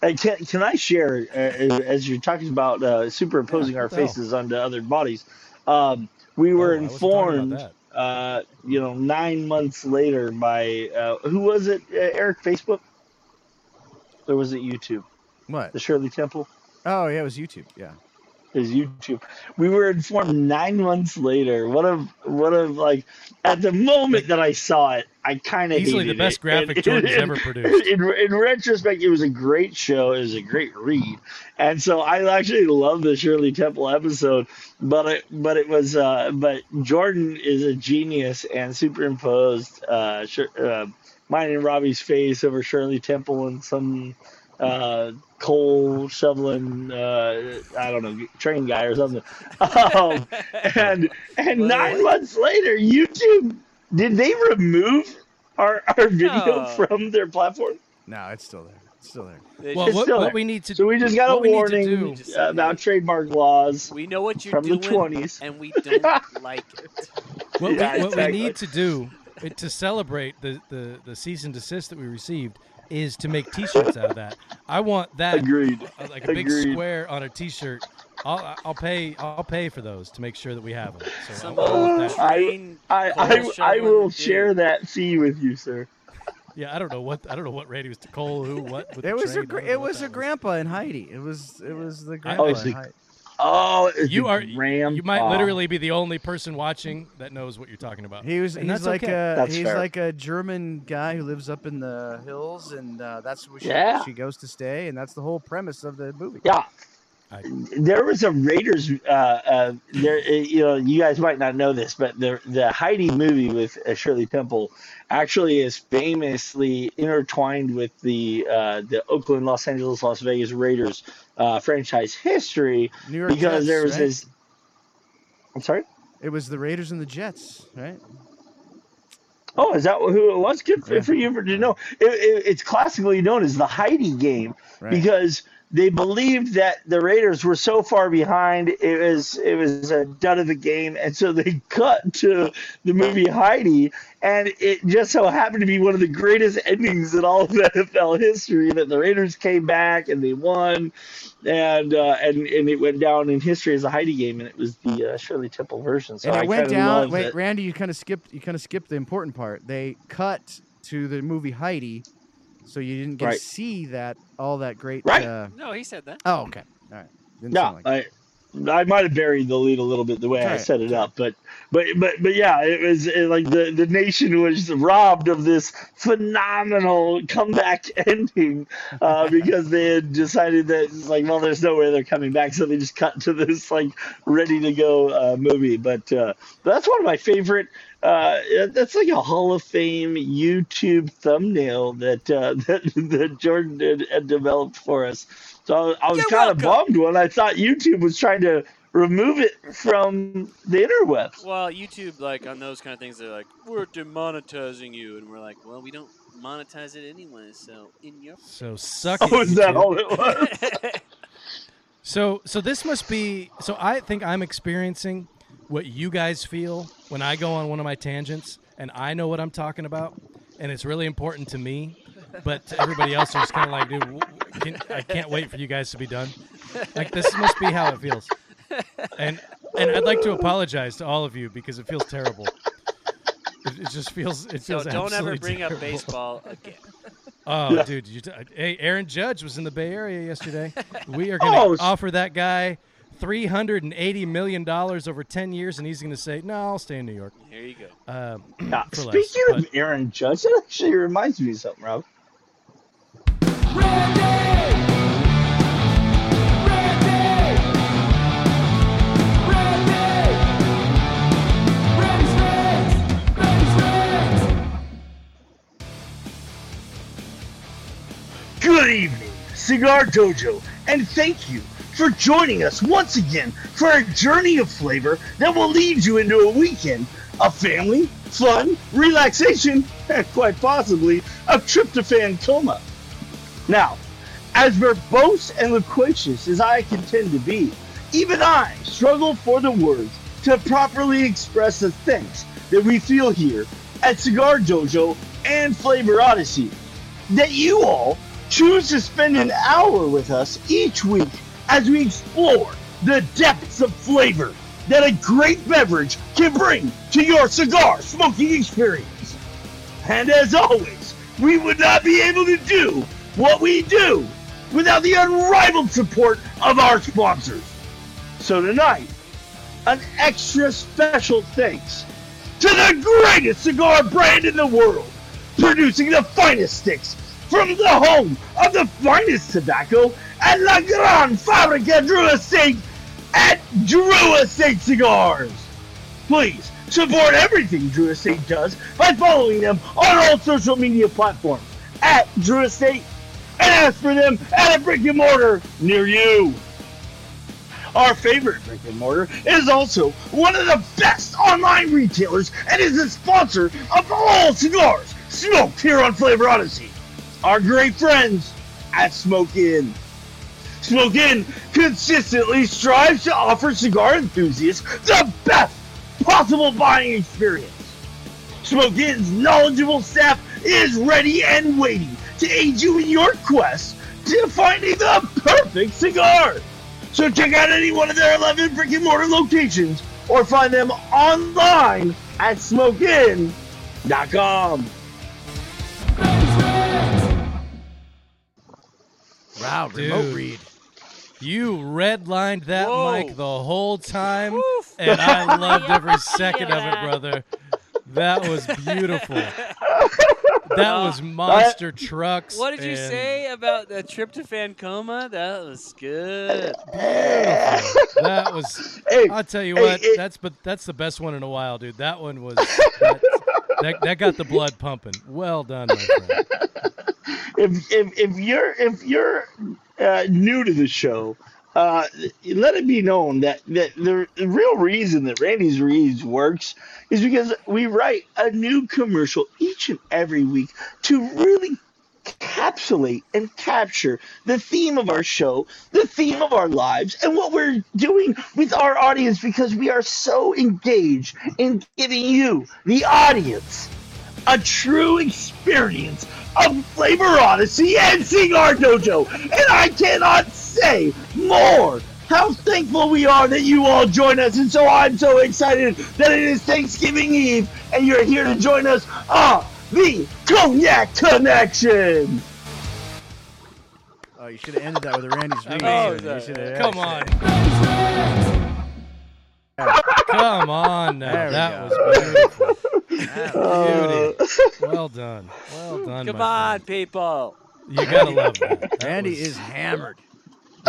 Hey, can, can I share, uh, as you're talking about uh, superimposing Yeah, our what the hell? faces onto other bodies? Um, we were Oh, talking about informed, uh, you know, nine months later by, uh, who was it, uh, Eric? Facebook? Or was it YouTube? what? The Shirley Temple? Oh, yeah, it was YouTube. Yeah. Is YouTube. We were informed nine months later. What a, what a, like, at the moment that I saw it, I kind of Easily the best graphic Jordan's ever produced. In, in retrospect, it was a great show. It was a great read, and so I actually love the Shirley Temple episode. But it, but it was, uh, but Jordan is a genius and superimposed uh, uh, mine and Robbie's face over Shirley Temple and some uh, coal shoveling, uh, I don't know, train guy or something. Um, and and Well, nine months later, YouTube did they remove our our video No. from their platform? No, it's still there. It's still there. They Well, what, still what there. we need to So we just got a what we need to warning do- Just- about trademark laws We know what you're from the doing, twenties. and we don't like it. What, Yeah, we, what exactly. we need to do to celebrate the, the, the cease and desist that we received is to make T-shirts out of that. I want that Agreed. uh, like a big Agreed. square on a T-shirt. I'll, I'll pay I'll pay for those to make sure that we have them. So Some I'll go with old that. I- I, I, I will dude. share that fee with you, sir. Yeah, I don't know what I don't know what Randy was to Cole who what. With It the was train. a I gra- don't it was that a grandpa and Heidi. It was it was the grandpa Oh, in so- Heidi. Oh, You are Grandpa. you might literally be the only person watching that knows what you're talking about. He was And he's that's like okay. a That's he's fair. like a German guy who lives up in the hills, and uh, that's where she, Yeah. she goes to stay, and that's the whole premise of the movie. Yeah. I- There was a Raiders. Uh, uh, there, uh, you know, you guys might not know this, but the the Heidi movie with uh, Shirley Temple actually is famously intertwined with the uh, the Oakland, Los Angeles, Las Vegas Raiders uh, franchise history New York because Jets, there was right? this. I'm sorry. It was the Raiders and the Jets, right? Oh, is that who it was? Good for, Yeah. for you for to know. It, it, it's classically known as the Heidi game Right. because they believed that the Raiders were so far behind. It was it was a dud of a game, and so they cut to the movie Heidi, and it just so happened to be one of the greatest endings in all of NFL history. That the Raiders came back and they won, and uh, and and it went down in history as a Heidi game, and it was the uh, Shirley Temple version. So and I it went down. Wait, that- Randy, you kind of skipped. You kind of skipped the important part. They cut to the movie Heidi, so you didn't get Right. to see that all that great. Right. Uh, No, he said that. oh, okay. All right. Didn't Yeah, sound like I I might have buried the lead a little bit the way I set it up, but but but but yeah, it was it, like the the nation was robbed of this phenomenal comeback ending uh, because they had decided that it's like well, there's no way they're coming back, so they just cut to this like ready to go uh, movie. But uh, that's one of my favorite. Uh, that's like a Hall of Fame YouTube thumbnail that uh, that that Jordan had, had developed for us. So I was, I was You're kind of bummed when I thought YouTube was trying to remove it from the interwebs. Well, YouTube, like on those kind of things, they're like, we're demonetizing you, and we're like, well, we don't monetize it anyway, so in your. So suck Oh, it. is that all it was? So so this must be so I think I'm experiencing what you guys feel when I go on one of my tangents and I know what I'm talking about and it's really important to me but to everybody else is kind of like dude w- w- can, I can't wait for you guys to be done. Like this must be how it feels. And and I'd like to apologize to all of you because it feels terrible. It, it just feels it feels. So feels don't ever absolutely bring up baseball again. Oh, Yeah. dude! You t- hey, Aaron Judge was in the Bay Area yesterday. We are going to Oh, offer that guy three hundred and eighty million dollars over ten years, and he's going to say, "No, I'll stay in New York." Here you go. Um, Yeah, for less, speaking but- of Aaron Judge, that actually reminds me of something, Rob. Good evening, Cigar Dojo, and thank you for joining us once again for a journey of flavor that will lead you into a weekend of family, fun, relaxation, and quite possibly a tryptophan coma. Now, as verbose and loquacious as I contend to be, even I struggle for the words to properly express the thanks that we feel here at Cigar Dojo and Flavor Odyssey. That you all choose to spend an hour with us each week as we explore the depths of flavor that a great beverage can bring to your cigar smoking experience. And as always, we would not be able to do what we do without the unrivaled support of our sponsors. So tonight, an extra special thanks to the greatest cigar brand in the world, producing the finest sticks from the home of the finest tobacco at La Gran Fabrica Drew Estate at Drew Estate Cigars. Please support everything Drew Estate does by following them on all social media platforms at Drew Estate and ask for them at a brick and mortar near you. Our favorite brick and mortar is also one of the best online retailers and is a sponsor of all cigars smoked here on Flavor Odyssey. Our great friends at Smoke Inn. Smoke Inn consistently strives to offer cigar enthusiasts the best possible buying experience. Smoke Inn's knowledgeable staff is ready and waiting to aid you in your quest to finding the perfect cigar. So check out any one of their 11 brick and mortar locations or find them online at smokeinn.com. Wow, remote Dude. read. You redlined that Whoa. mic the whole time, Woof. and I loved every Yeah. second of it, brother. That was beautiful. That was monster trucks. What did you and say about the tryptophan coma? That was good. Beautiful. That was. Hey, I'll tell you hey, what. it- that's but that's the best one in a while, dude. That one was. That, that, that got the blood pumping. Well done, my friend. if if if you're if you're uh, new to the show, uh, let it be known that that the, real reason that Randy's Reads works is because we write a new commercial each and every week to really encapsulate and capture the theme of our show, the theme of our lives, and what we're doing with our audience because we are so engaged in giving you, the audience, a true experience of Flavor Odyssey and Cigar Dojo. And I cannot say more how thankful we are that you all join us. And so I'm so excited that it is Thanksgiving Eve and you're here to join us on the Cognac Connection. Oh, you should have ended that with a Randy's Read. Oh, You uh, Come on. Come on now. That was beautiful. Beauty. Well done. Well done. Come my on, people. friend. You gotta love that. That Randy was- is hammered.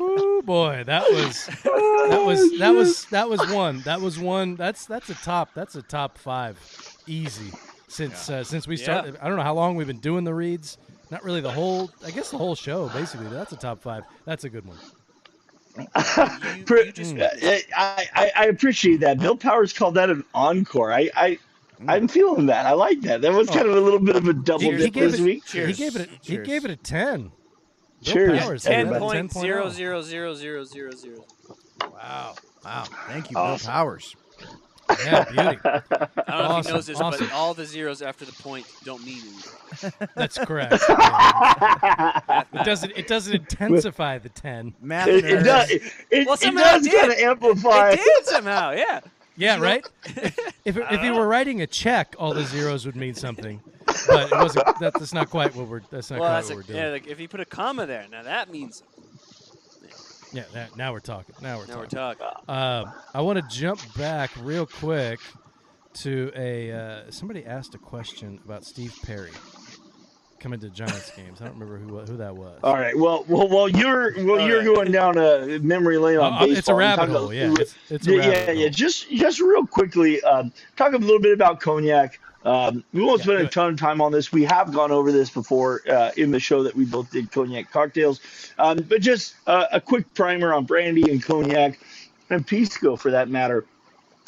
Ooh, boy, that was that was that was that was one. That was one. That's that's a top. That's a top five, easy. Since uh, since we Yeah. started, I don't know how long we've been doing the reads. Not really the whole. I guess the whole show, basically. That's a top five. That's a good one. You, you just uh, I, I, I appreciate that. Bill Powers called that an encore. I, I mm. I'm feeling that. I like that. That was oh. kind of a little bit of a double He, he dip gave this it. week. He gave it. A, he Cheers. gave it a ten. Bill Cheers, Powers ten gave it a point 10.0. zero zero zero zero zero zero. Wow. Wow. Thank you, Awesome. Bill Powers. Yeah, beauty. I don't know if he knows this, awesome. but all the zeros after the point don't mean anything. That's correct. Yeah. It doesn't. It doesn't intensify the ten. Math It, it does. It, it, Well, it does it kind of amplify. It did somehow, yeah. Yeah, right. if if you were writing a check, all the zeros would mean something, but it wasn't. That, that's not quite what we're. That's not Well, quite that's what a, we're doing. yeah. Like if you put a comma there, now that means Yeah, now, now we're talking. Now we're now we're talking. talking. Um, I want to jump back real quick to a uh, somebody asked a question about Steve Perry coming to Giants games. I don't remember who who that was. All right. Well, well, well, you're well, All you're right. going down a memory lane on Uh, baseball. it's a and rabbit hole. about- Yeah, it's, it's a yeah, rabbit yeah, hole. yeah. Just, just real quickly, um, talk a little bit about cognac. Um, we won't Yeah, spend a ton of time on this. We have gone over this before uh, in the show that we both did cognac cocktails. Um, but just uh, a quick primer on brandy and cognac and pisco for that matter.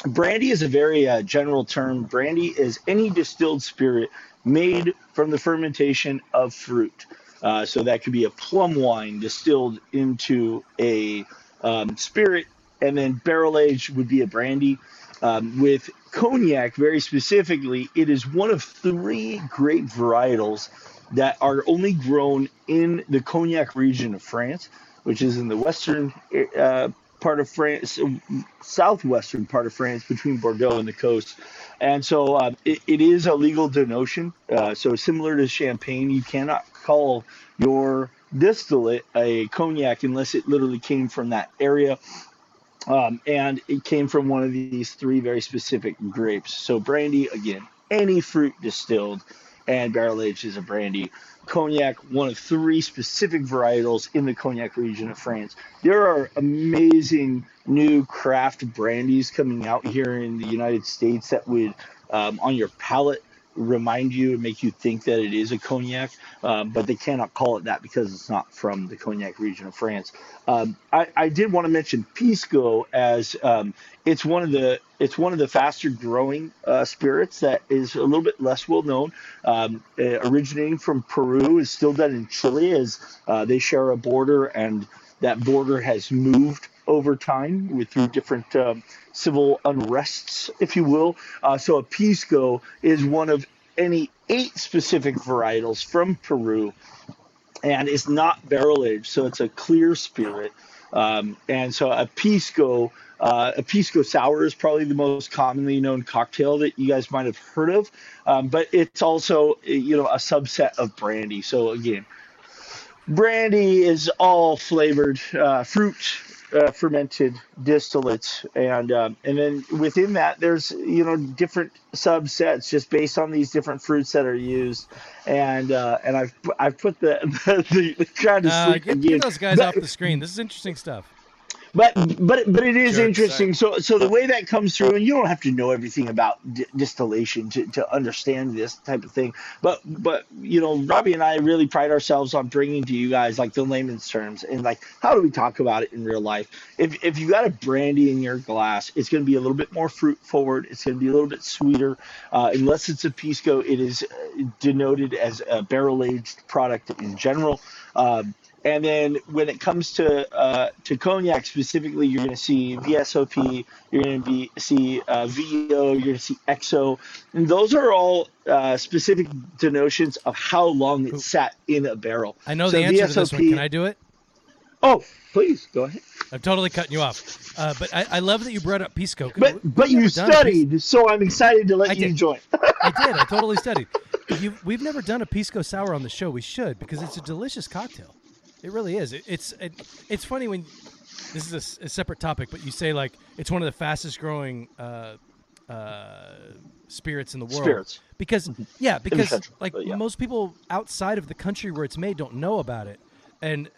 Brandy is a very uh, general term. Brandy is any distilled spirit made from the fermentation of fruit. Uh, so that could be a plum wine distilled into a um, spirit, and then barrel aged would be a brandy. Um, with cognac, very specifically, it is one of three grape varietals that are only grown in the cognac region of France, which is in the western uh, part of France, southwestern part of France between Bordeaux and the coast. And so uh, it, it is a legal denotion. Uh, so similar to champagne, you cannot call your distillate a cognac unless it literally came from that area. Um, and it came from one of these three very specific grapes. So brandy, again, any fruit distilled, and barrel aged is a brandy. Cognac, one of three specific varietals in the cognac region of France. There are amazing new craft brandies coming out here in the United States that would, um, on your palate, remind you and make you think that it is a cognac, um, but they cannot call it that because it's not from the cognac region of France. Um, I, I did want to mention Pisco as um, it's one of the it's one of the faster growing uh, spirits that is a little bit less well known. Um, uh, originating from Peru, is still done in Chile as uh, they share a border, and that border has moved over time with through different um, civil unrests, if you will. Uh, so a Pisco is one of any eight specific varietals from Peru and it's not barrel aged, so it's a clear spirit. Um, and so a pisco, uh, a pisco sour is probably the most commonly known cocktail that you guys might have heard of, um, but it's also you know a subset of brandy. So again, brandy is all flavored uh, fruit uh, fermented distillates, and um, and then within that there's you know different subsets just based on these different fruits that are used, and uh, and I've I've put the the, the trying to Uh, get, get those guys But- off the screen. This is interesting stuff. But but but it is Sure, interesting. So so the way that comes through, and you don't have to know everything about di- distillation to, to understand this type of thing. But but you know, Robbie and I really pride ourselves on bringing to you guys like the layman's terms and like how do we talk about it in real life. If if you got a brandy in your glass, it's going to be a little bit more fruit forward. It's going to be a little bit sweeter. Uh, unless it's a pisco, it is uh, denoted as a barrel aged product in general. Um, and then when it comes to uh, to cognac specifically, you're going to see VSOP, you're going to be see uh, VO, you're going to see XO, and those are all uh, specific denotions of how long it sat in a barrel. I know So the answer to this one. Can I do it? Oh, please go ahead. I'm totally cutting you off. Uh, but I, I love that you brought up pisco. But but you never done a Pis- studied, so I'm excited to let I you did. join. I did. I totally studied. You, we've never done a pisco sour on the show. We should because it's a delicious cocktail. It really is. It, it's it, it's funny when this is a separate topic, but you say like it's one of the fastest growing uh, uh, spirits in the world. Spirits. because yeah, because country, like yeah. most people outside of the country where it's made don't know about it, and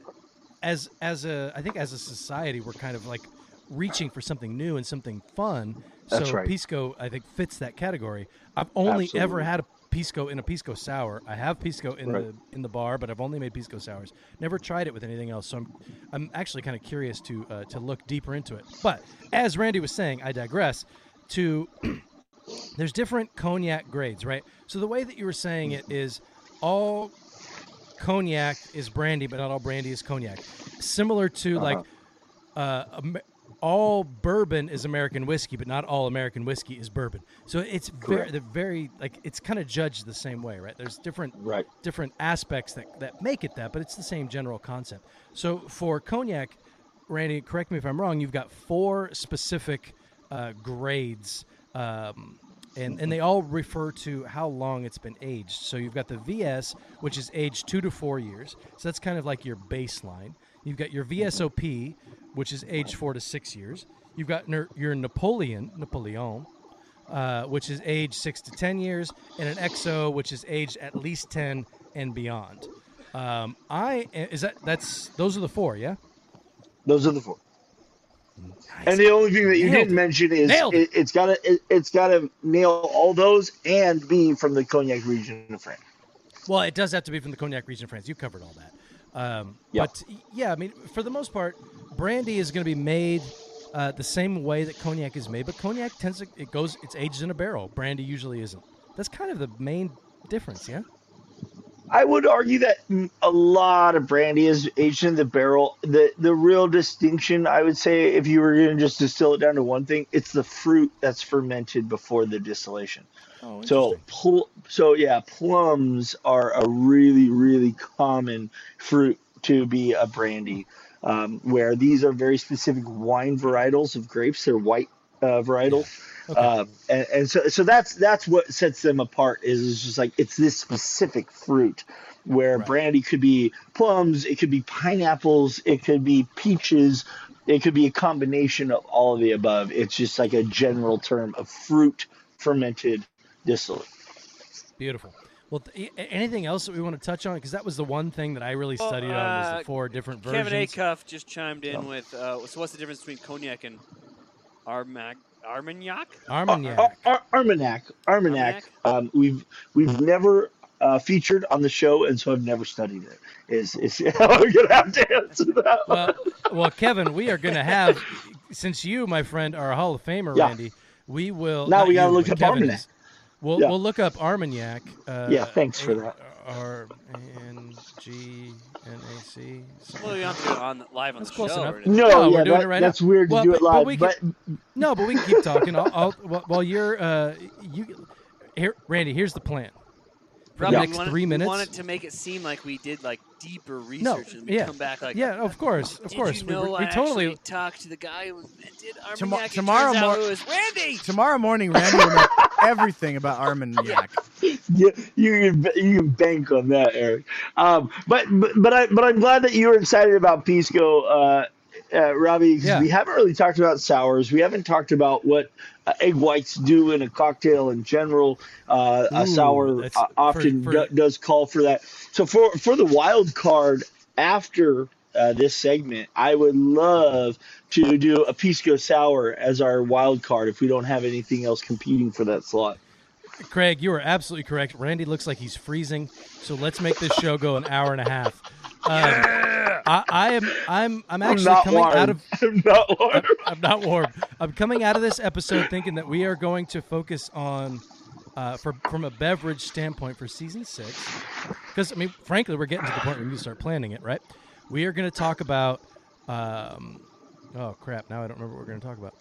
as as a I think as a society we're kind of like reaching for something new and something fun. That's so right. pisco I think fits that category. I've only ever had a pisco in a pisco sour. I have pisco in Right. the in the bar, but I've only made pisco sours. Never tried it with anything else. So I'm I'm actually kind of curious to uh, to look deeper into it. But as Randy was saying, I digress. To there's different cognac grades, right? So the way that you were saying it is all cognac is brandy, but not all brandy is cognac. Similar to like uh, all bourbon is American whiskey, but not all American whiskey is bourbon. So it's very, they're very like it's kind of judged the same way, right? There's different Right. different aspects that that make it that, but it's the same general concept. So for cognac, Randy, correct me if I'm wrong. You've got four specific uh, grades. Um, and, and they all refer to how long it's been aged. So you've got the VS, which is aged two to four years. So that's kind of like your baseline. You've got your VSOP, which is age four to six years. You've got ner- your Napoleon, Napoleon, uh, which is age six to ten years, and an XO, which is aged at least ten and beyond. Um, I is that that's those are the four, yeah. Those are the four. And the only thing that you Nailed didn't it. mention is Nailed it, it's got to it, it's got to nail all those and be from the cognac region of France. Well, it does have to be from the cognac region of France. You covered all that. Um, Yeah. But yeah, I mean, for the most part, brandy is going to be made uh, the same way that cognac is made. But cognac tends to it goes it's aged in a barrel. Brandy usually isn't. That's kind of the main difference, yeah. I would argue that a lot of brandy is aged in the barrel. The the real distinction, I would say, if you were going to just distill it down to one thing, it's the fruit that's fermented before the distillation. Oh, So, pl- so yeah, plums are a really, really common fruit to be a brandy. Um, where these are very specific wine varietals of grapes. They're white uh, varietals, Okay. um, and, and so so that's that's what sets them apart. Is it's just like it's this specific fruit. Where Right. brandy could be plums, it could be pineapples, it could be peaches, it could be a combination of all of the above. It's just like a general term of fruit fermented distillate. Beautiful. Well, th- anything else that we want to touch on? Because that was the one thing that I really studied on was uh, the four different versions. Kevin versions. Acuff just chimed in with, uh, so what's the difference between cognac and Armagnac? Armagnac? Armagnac. Ar- Ar- Armagnac, Armagnac. Um, we've we've never uh, featured on the show, and so I've never studied it. Is is I'm gonna have to answer that? one. well, well, Kevin, we are going to have since you, my friend, are a Hall of Famer, Yeah. Randy. We will. Now we gotta you, look up Kevin Armagnac. is. We'll Yeah. we'll look up Armagnac. Uh, Yeah, thanks for that. R N G N A C. Well, you don't have to do it on live on That's the close show. enough. or anything. no, no, we're doing that- it right that's now. weird to Well, do but- it live. we But, can- No, but we can keep talking. I'll, I'll, while- while you're uh, you here, Randy. Here's the plan. For Robbie, the we next wanted, three minutes. We wanted to make it seem like we did like deeper no, research and we yeah, come back like, yeah, of course, of did course. you we, know we totally. talked to the guy who invented Armagnac? Tomo- tomorrow turns out mor- it was Randy. Tomorrow morning, Randy will know everything about Armagnac. you, you can you can bank on that, Eric. Um, but but but I but I'm glad that you were excited about Pisco, uh, uh, Robbie. Yeah. We haven't really talked about sours. We haven't talked about what uh, egg whites do in a cocktail in general. Uh, a sour uh, often for- do- does call for that. So for for the wild card after. Uh, this segment, I would love to do a Pisco sour as our wild card if we don't have anything else competing for that slot. Craig, you are absolutely correct. Randy looks like he's freezing, so let's make this show go an hour and a half. Um, I, I am I'm I'm actually I'm coming warm. out of I'm not warm. I'm, I'm not warm. I'm coming out of this episode thinking that we are going to focus on, uh, for, from a beverage standpoint for season six, because I mean, frankly, we're getting to the point where we need to start planning it, right? We are going to talk about. Um, oh crap! Now I don't remember what we're going to talk about.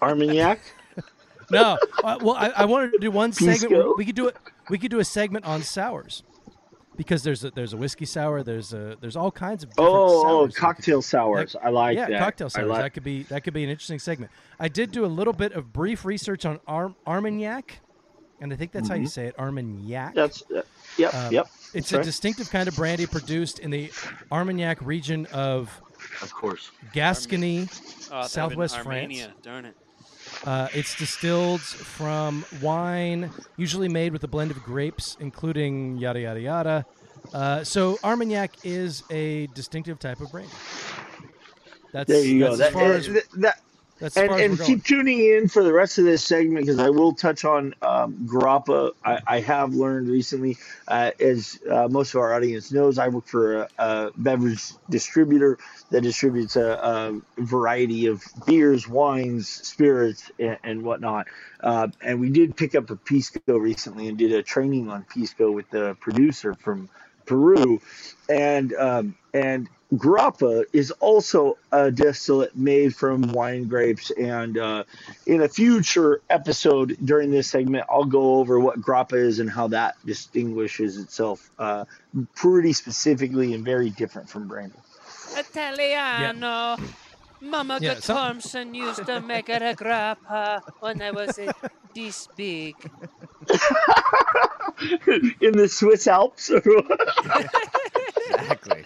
Armagnac. No, uh, well, I, I wanted to do one segment. Pisco? We could do it. We could do a segment on sours, because there's a, there's a whiskey sour. There's a there's all kinds of different Oh, oh, sours that we could cocktail sours. I like yeah, that. cocktail sours. like. That could be that could be an interesting segment. I did do a little bit of brief research on Ar- Armagnac, and I think that's how you say it, Armagnac. Mm-hmm. That's uh, yep, Um, yep. It's that's a right. distinctive kind of brandy produced in the Armagnac region of Of course. Gascony. That would've Southwest Armenia. Darn it. Uh, it's distilled from wine, usually made with a blend of grapes, including yada yada yada. Uh, so Armagnac is a distinctive type of brandy. That's, There you that's go. as That, far as th- that, that's and and keep tuning in for the rest of this segment because I will touch on um, grappa. I, I have learned recently, uh, as uh, most of our audience knows, I work for a, a beverage distributor that distributes a, a variety of beers, wines, spirits, and, and whatnot. Uh, and we did pick up a Pisco recently and did a training on Pisco with the producer from Peru, and um, and grappa is also a distillate made from wine grapes. And uh, in a future episode during this segment, I'll go over what grappa is and how that distinguishes itself uh, pretty specifically and very different from brandy. Italiano. Mama Yeah, some- Thompson used to make it a grappa when I was this big. in the Swiss Alps. Exactly.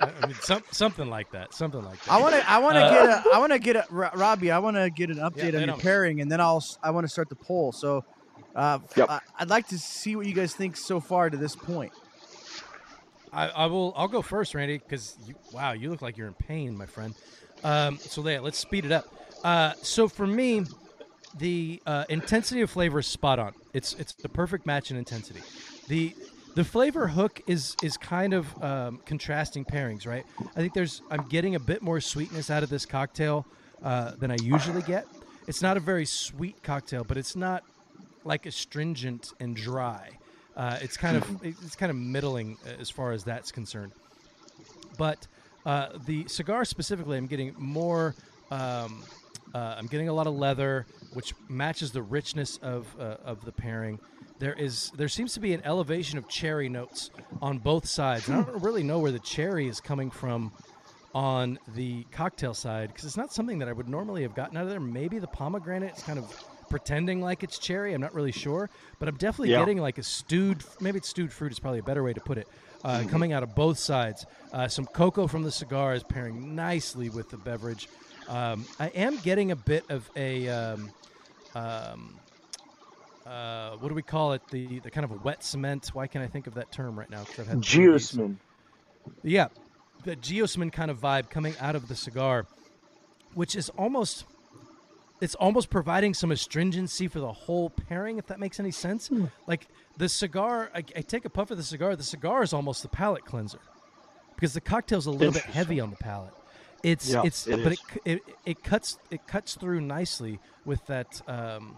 I I mean, some, something like that. Something like that. I want to. I want to Uh, get a. I want to get a. Robbie, I want to get an update Yeah, on they your don't- pairing, and then I'll. I want to start the poll. So, uh, Yep. I, I'd like to see what you guys think so far to this point. I, I will. I'll go first, Randy, because wow, you look like you're in pain, my friend. Um, so yeah, let's speed it up. Uh, so for me, the uh, intensity of flavor is spot on. It's it's the perfect match in intensity. The the flavor hook is is kind of um, contrasting pairings, right? I think there's I'm getting a bit more sweetness out of this cocktail uh, than I usually get. It's not a very sweet cocktail, but it's not like astringent and dry. Uh, it's kind of it's kind of middling uh, as far as that's concerned. But uh, the cigar specifically, I'm getting more. Um, uh, I'm getting a lot of leather, which matches the richness of uh, of the pairing. There is there seems to be an elevation of cherry notes on both sides. And I don't really know where the cherry is coming from on the cocktail side because it's not something that I would normally have gotten out of there. Maybe the pomegranate is kind of pretending like it's cherry. I'm not really sure, but I'm definitely Yeah. getting like a stewed. Maybe it's stewed fruit is probably a better way to put it. Uh, Coming out of both sides, uh, some cocoa from the cigar is pairing nicely with the beverage. Um, I am getting a bit of a. Um, um, uh, what do we call it? The the kind of a wet cement. Why can't I think of that term right now? 'Cause I've had three of these. Geosmin. Yeah, the geosmin kind of vibe coming out of the cigar, which is almost it's almost providing some astringency for the whole pairing, if that makes any sense. Like the cigar, I, I take a puff of the cigar. The cigar is almost the palate cleanser because the cocktail's a little bit heavy on the palate. It's Yeah, it's it but it, it it cuts it cuts through nicely with that um,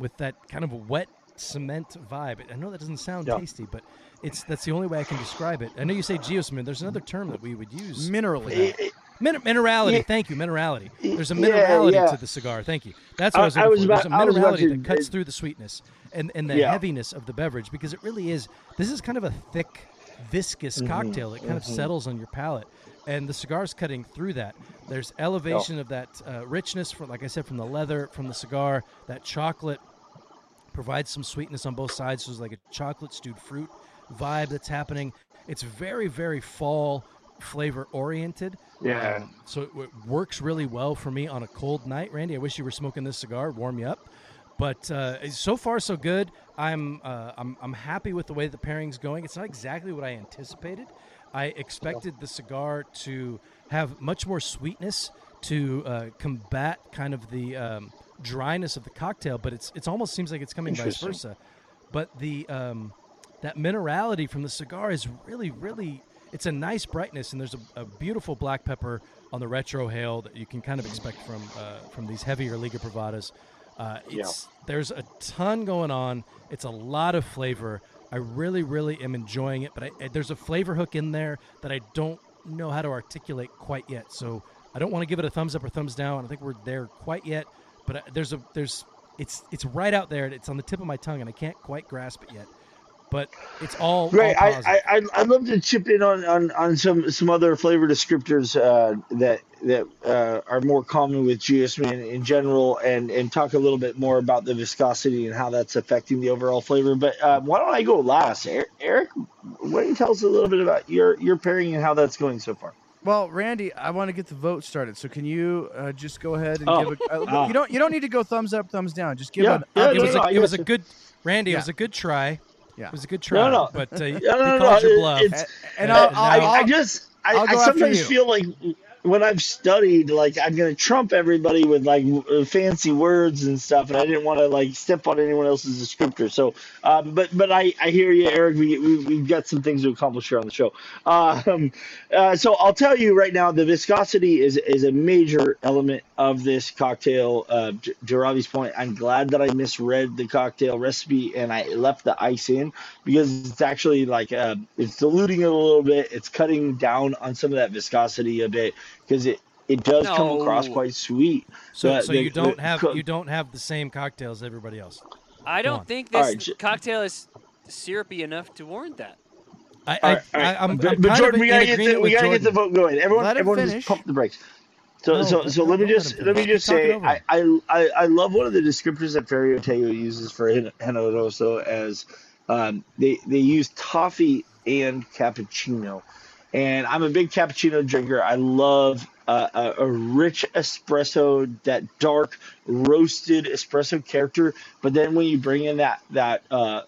with that kind of wet cement vibe. I know that doesn't sound Yeah. tasty, but it's that's the only way I can describe it. I know you say geosmin. There's another term that we would use. Minerally. Min- minerality. Yeah. Thank you, minerality. There's a minerality yeah. to the cigar. Thank you. That's what I was I- I was for. about- There's a minerality to- that cuts uh, through the sweetness and, and the Yeah. heaviness of the beverage because it really is. This is kind of a thick, viscous Mm-hmm. cocktail that kind of settles on your palate. And the cigar's cutting through that. There's elevation of that uh, richness, from, like I said, from the leather, from the cigar, that chocolate provides some sweetness on both sides. So there's like a chocolate stewed fruit vibe that's happening. It's very, very fall flavor oriented. Yeah. Um, so it, it works really well for me on a cold night. Randy, I wish you were smoking this cigar, warm you up. But uh, so far, so good. I'm, uh, I'm I'm happy with the way the pairing's going. It's not exactly what I anticipated. I expected the cigar to have much more sweetness to uh, combat kind of the um, dryness of the cocktail, but it's it's almost seems like it's coming vice versa. But the um, that minerality from the cigar is really really it's a nice brightness, and there's a, a beautiful black pepper on the retrohale that you can kind of expect from uh, from these heavier Liga Privadas. Uh, it's there's a ton going on. It's a lot of flavor. I really, really am enjoying it, but I, there's a flavor hook in there that I don't know how to articulate quite yet. So I don't want to give it a thumbs up or thumbs down. I think we're there quite yet, but there's a there's it's it's right out there. It's on the tip of my tongue, and I can't quite grasp it yet. But it's all Great. all I. I, I'd- love to chip in on, on, on some, some other flavor descriptors uh, that that uh, are more common with geosmin in general and, and talk a little bit more about the viscosity and how that's affecting the overall flavor. But uh, why don't I go last? Er- Eric, why don't you tell us a little bit about your, your pairing and how that's going so far? Well, Randy, I want to get the vote started. So can you uh, just go ahead and Oh, give a? Uh, ah. You don't. You don't need to go thumbs up, thumbs down. Just give Yeah, an. yeah, it give was no, a, no, it was a good Randy. It was a good try. Yeah. It was a good try. no. no, But uh, you No, no, no, called your it- bluff. it's- And Uh, I'll, I, I'll, I just I, I'll I go sometimes feel like when I've studied, like I'm gonna trump everybody with like w- fancy words and stuff, and I didn't want to like step on anyone else's descriptor. So, um, but but I, I hear you, Eric. We, we we've got some things to accomplish here on the show. Um, uh, so I'll tell you right now, the viscosity is is a major element of this cocktail. Uh, to point, I'm glad that I misread the cocktail recipe and I left the ice in because it's actually like uh, it's diluting it a little bit. It's cutting down on some of that viscosity a bit because it it does come across quite sweet. so The- so the- you don't the have co- you don't have the same cocktails as everybody else. I don't think All this right, j- cocktail is syrupy enough to warrant that. I, All I, right, all right. I, I'm, but, I'm but Jordan, we gotta get the, we gotta get the vote going. Everyone, Let him everyone, just pump the brakes. So, No, so, don't- so let me don't let just let me just say, I. I, I, I love one of the descriptors that Ferio Tego uses for Hen- Generoso as um, they they use toffee and cappuccino, and I'm a big cappuccino drinker. I love uh, a, a rich espresso, that dark roasted espresso character. But then when you bring in that that uh,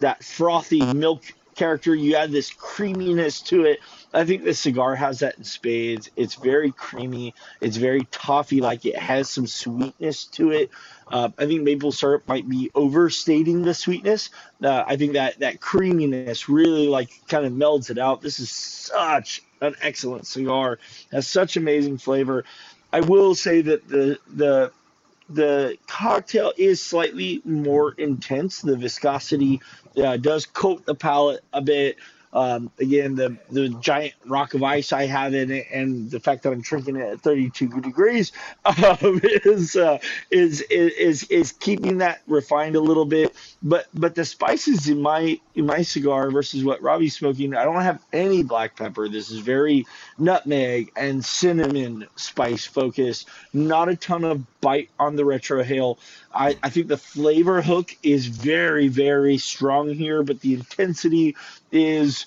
that frothy milk character. You add this creaminess to it. I think the cigar has that in spades. It's very creamy. It's very toffee like. It has some sweetness to it. Uh, I think maple syrup might be overstating the sweetness. Uh, I think that that creaminess really like kind of melds it out. This is such an excellent cigar. Has such amazing flavor. I will say that the the the cocktail is slightly more intense. The viscosity uh, does coat the palate a bit. Um, again, the the giant rock of ice I have in it, and the fact that I'm drinking it at 32 degrees, um, is, uh, is is is keeping that refined a little bit. But but the spices in my in my cigar versus what Robbie's smoking, I don't have any black pepper. This is very nutmeg and cinnamon spice focused. Not a ton of bite on the retrohale. I, I think the flavor hook is very, very strong here, but the intensity is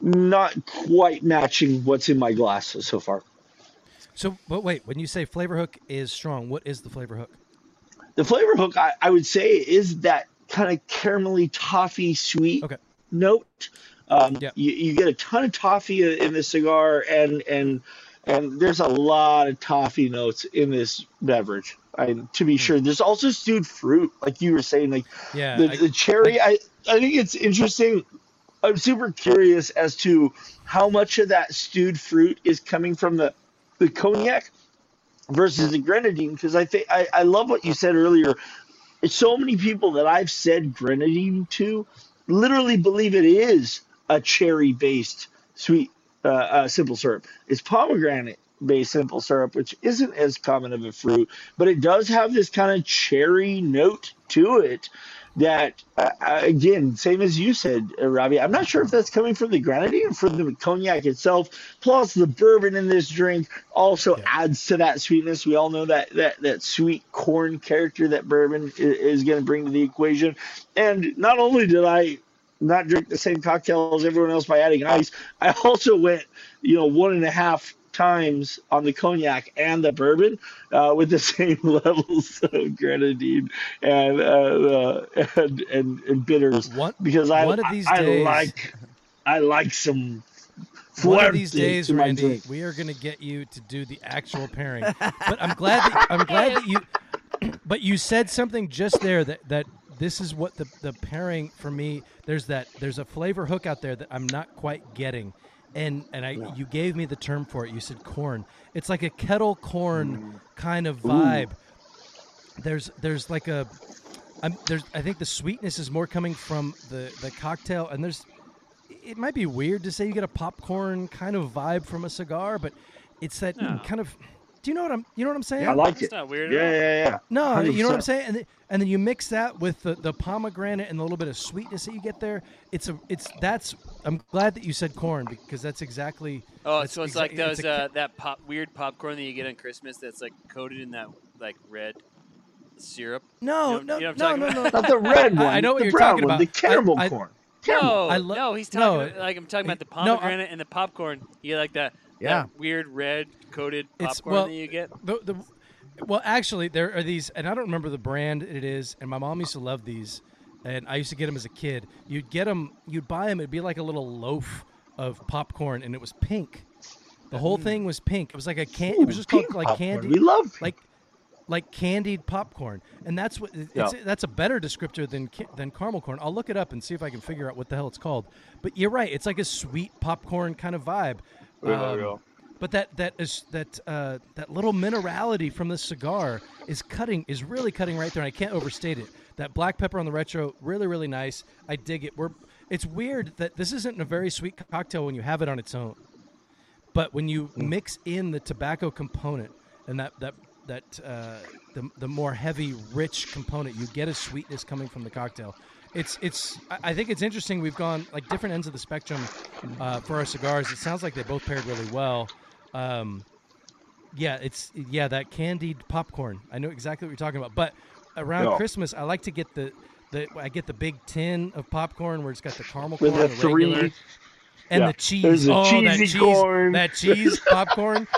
not quite matching what's in my glass so far. So, but wait, when you say flavor hook is strong, what is the flavor hook? The flavor hook, I, I would say, is that kind of caramelly toffee sweet Okay. note. Um, Yep. you, you get a ton of toffee in the cigar, and and and there's a lot of toffee notes in this beverage. I, to be sure, there's also stewed fruit, like you were saying, like Yeah, the, I- the cherry. I, I think it's interesting. I'm super curious as to how much of that stewed fruit is coming from the the cognac versus the grenadine because I think I, I love what you said earlier. So many people that I've said grenadine to literally believe it is a cherry based sweet uh, uh, simple syrup. It's pomegranate based simple syrup, which isn't as common of a fruit, but it does have this kind of cherry note to it. that uh, uh, again, same as you said, uh, Robbie. I'm not sure if that's coming from the grenadine or from the cognac itself. Plus, the bourbon in this drink also Yeah. adds to that sweetness. We all know that that that sweet corn character that bourbon is, is going to bring to the equation. And not only did I not drink the same cocktail as everyone else by adding ice, I also went, you know, one and a half times on the cognac and the bourbon uh, with the same levels of grenadine and uh, uh, and, and and bitters One because I one of these I, days- like I like some. One of these days, Randy, drink. we are going to get you to do the actual pairing. but I'm glad that I'm glad that you. But you said something just there that that this is what the the pairing for me. There's that there's a flavor hook out there that I'm not quite getting, and and I you gave me the term for it. You said corn. It's like a kettle corn mm. kind of vibe. There's there's like a. I'm, there's, I think the sweetness is more coming from the, the cocktail, and there's it might be weird to say you get a popcorn kind of vibe from a cigar, but it's that No. kind of. Do you know what I'm? You know what I'm saying? I like It's it. not weird Yeah, at yeah, yeah. no, you know what I'm saying, and, th- and then you mix that with the, the pomegranate and a little bit of sweetness that you get there. It's a, it's that's. I'm glad that you said corn because that's exactly. Oh, that's so it's exa- like those it's a uh, that pop weird popcorn that you get on Christmas that's like coated in that like red syrup. No, You no, you know what no, no, no. Not the red one. I know what the you're brown talking one, about. The caramel I- I- corn. No, I lo- no, he's no, talking about, like I'm talking about the no, I- pomegranate and the popcorn. You get like that, Yeah. that weird red coated It's- popcorn well, that you get. The, the, well, actually, there are these, and I don't remember the brand it is, and my mom used to love these, and I used to get them as a kid. You'd get them, you'd buy them, it'd be like a little loaf of popcorn, and it was pink. The whole mm. thing was pink. It was like a can. It was just called like popcorn. candy, We love pink. like like candied popcorn, and that's what it's, Yeah. that's a better descriptor than than caramel corn. I'll look it up and see if I can figure out what the hell it's called. But you're right; it's like a sweet popcorn kind of vibe. Um, But that that is that uh, that little minerality from this cigar is cutting is really cutting right there, and I can't overstate it. That black pepper on the retro, really really nice. I dig it. We're it's weird that this isn't a very sweet cocktail when you have it on its own, but when you mix in the tobacco component and that that that uh, the the more heavy rich component, you get a sweetness coming from the cocktail. It's it's I think it's interesting. We've gone like different ends of the spectrum uh, for our cigars. It sounds like they both paired really well. Um, yeah, it's yeah that candied popcorn. I know exactly what you're talking about. But around Yeah. Christmas, I like to get the the I get the big tin of popcorn where it's got the caramel With corn, the regular, three. and yeah. the cheese. Oh, that cheese, corn. that cheese popcorn.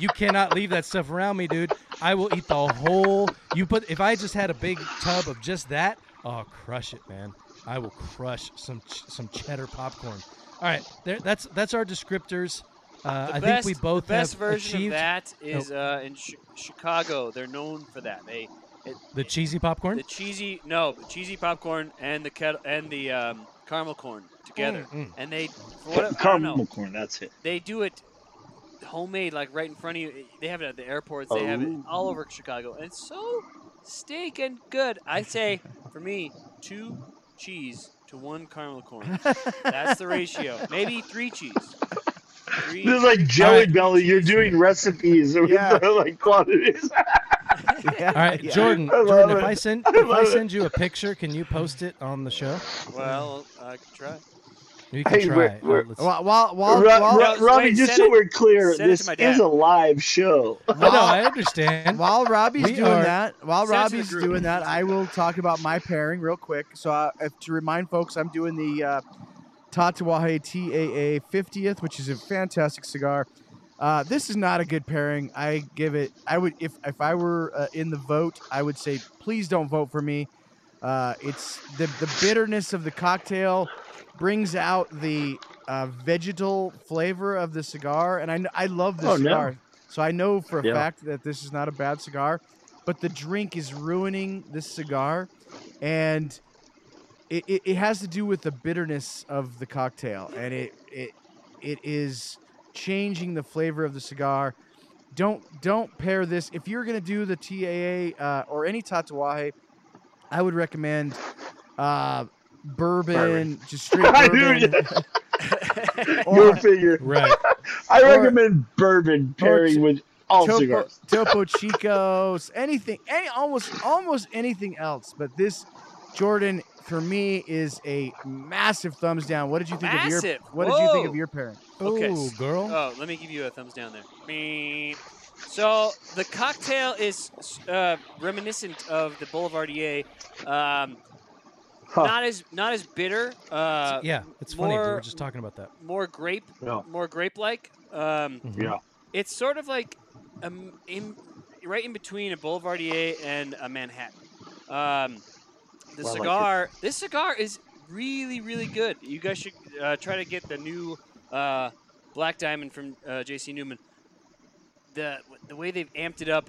you cannot leave that stuff around me, dude. I will eat the whole. You put if I just had a big tub of just that. Oh, crush it, man! I will crush some ch- some cheddar popcorn. All right, there, that's that's our descriptors. Uh, I best, think we both the best have version achieved of that is uh, in Chi- Chicago. They're known for that. They it, the cheesy popcorn. the cheesy no the cheesy popcorn and the kettle and the um, caramel corn together, Mm, mm. and they for what, Caramel know corn. That's it. they do it homemade like right in front of you. They have it at the airports. They have it Oh. all over Chicago, and it's so stinking good. I say for me, two cheese to one caramel corn. That's the ratio. Maybe three cheese. Three. This is like Jelly right. Belly. You're doing recipes with Yeah. the, like quantities. Yeah, All right, yeah. Jordan. I love Jordan, if it. I send I if I love it. send you a picture, can you post it on the show? Well, I could try. You can Hey, try. we're- it. We're- let's- While while while, Ro- while, No, Robbie, wait, just so it- we're clear, this to my dad. is a live show. I know. I understand. While Robbie's We doing are- that, while Send it to the Robbie's doing that, I will talk about my pairing real quick. So, uh, if, to remind folks, I'm doing the uh, Tatuaje TAA 50th, which is a fantastic cigar. Uh, this is not a good pairing. I give it. I would if if I were uh, in the vote, I would say please don't vote for me. Uh, it's the the bitterness of the cocktail brings out the uh, vegetal flavor of the cigar, and I I love this Oh, no. cigar. So I know for a Yeah. fact that this is not a bad cigar, but the drink is ruining this cigar, and it, it, it has to do with the bitterness of the cocktail, and it it it is changing the flavor of the cigar. Don't don't pair this if you're gonna do the TAA uh, or any Tatuaje. I would recommend uh, bourbon, Bourbon. just straight I knew bourbon. Go or figure. right. I or- recommend bourbon pairing ch- with all Topo, cigars. Topo Chicos, anything, any almost almost anything else. But this Jordan, for me, is a massive thumbs down. What did you think of your Massive? What did you think of your pairing? Okay. Oh, girl. Oh, let me give you a thumbs down there. Beep. So the cocktail is uh, reminiscent of the Boulevardier. Um, Huh. Not as not as bitter. Uh, yeah, it's funny. We more- were just talking about that. more grape, Yeah. more grape like. Um, Mhm. Yeah. it's sort of like um, in, right in between a Boulevardier and a Manhattan. Um, the Well, I like cigar, this cigar is really, really good. You guys should uh, try to get the new uh, Black Diamond from uh, J.C. Newman. The the way they've amped it up,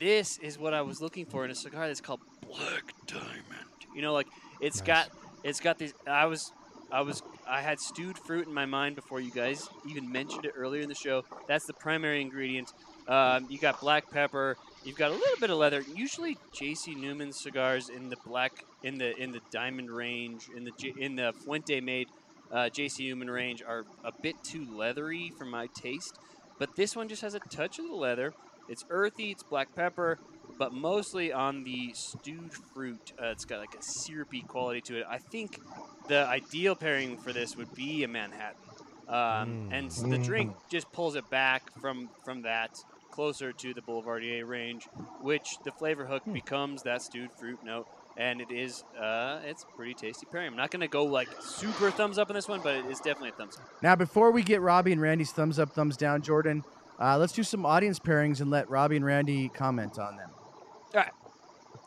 this is what I was looking for in a cigar that's called Black Diamond. You know, like it's Nice. got it's got these. I was I was I had stewed fruit in my mind before you guys even mentioned it earlier in the show. That's the primary ingredient. Um, you got black pepper. You've got a little bit of leather. Usually, J.C. Newman cigars in the black, in the in the diamond range, in the in the Fuente made uh, J.C. Newman range are a bit too leathery for my taste. But this one just has a touch of the leather. It's earthy. It's black pepper, but mostly on the stewed fruit. Uh, it's got like a syrupy quality to it. I think the ideal pairing for this would be a Manhattan, um, Mm. and the drink just pulls it back from from that closer to the Boulevardier range, which the flavor hook becomes that stewed fruit note, and it is uh, it's a pretty tasty pairing. I'm not gonna go like super thumbs up on this one, but it is definitely a thumbs up. Now, before we get Robbie and Randy's thumbs up, thumbs down, Jordan, uh, let's do some audience pairings and let Robbie and Randy comment on them.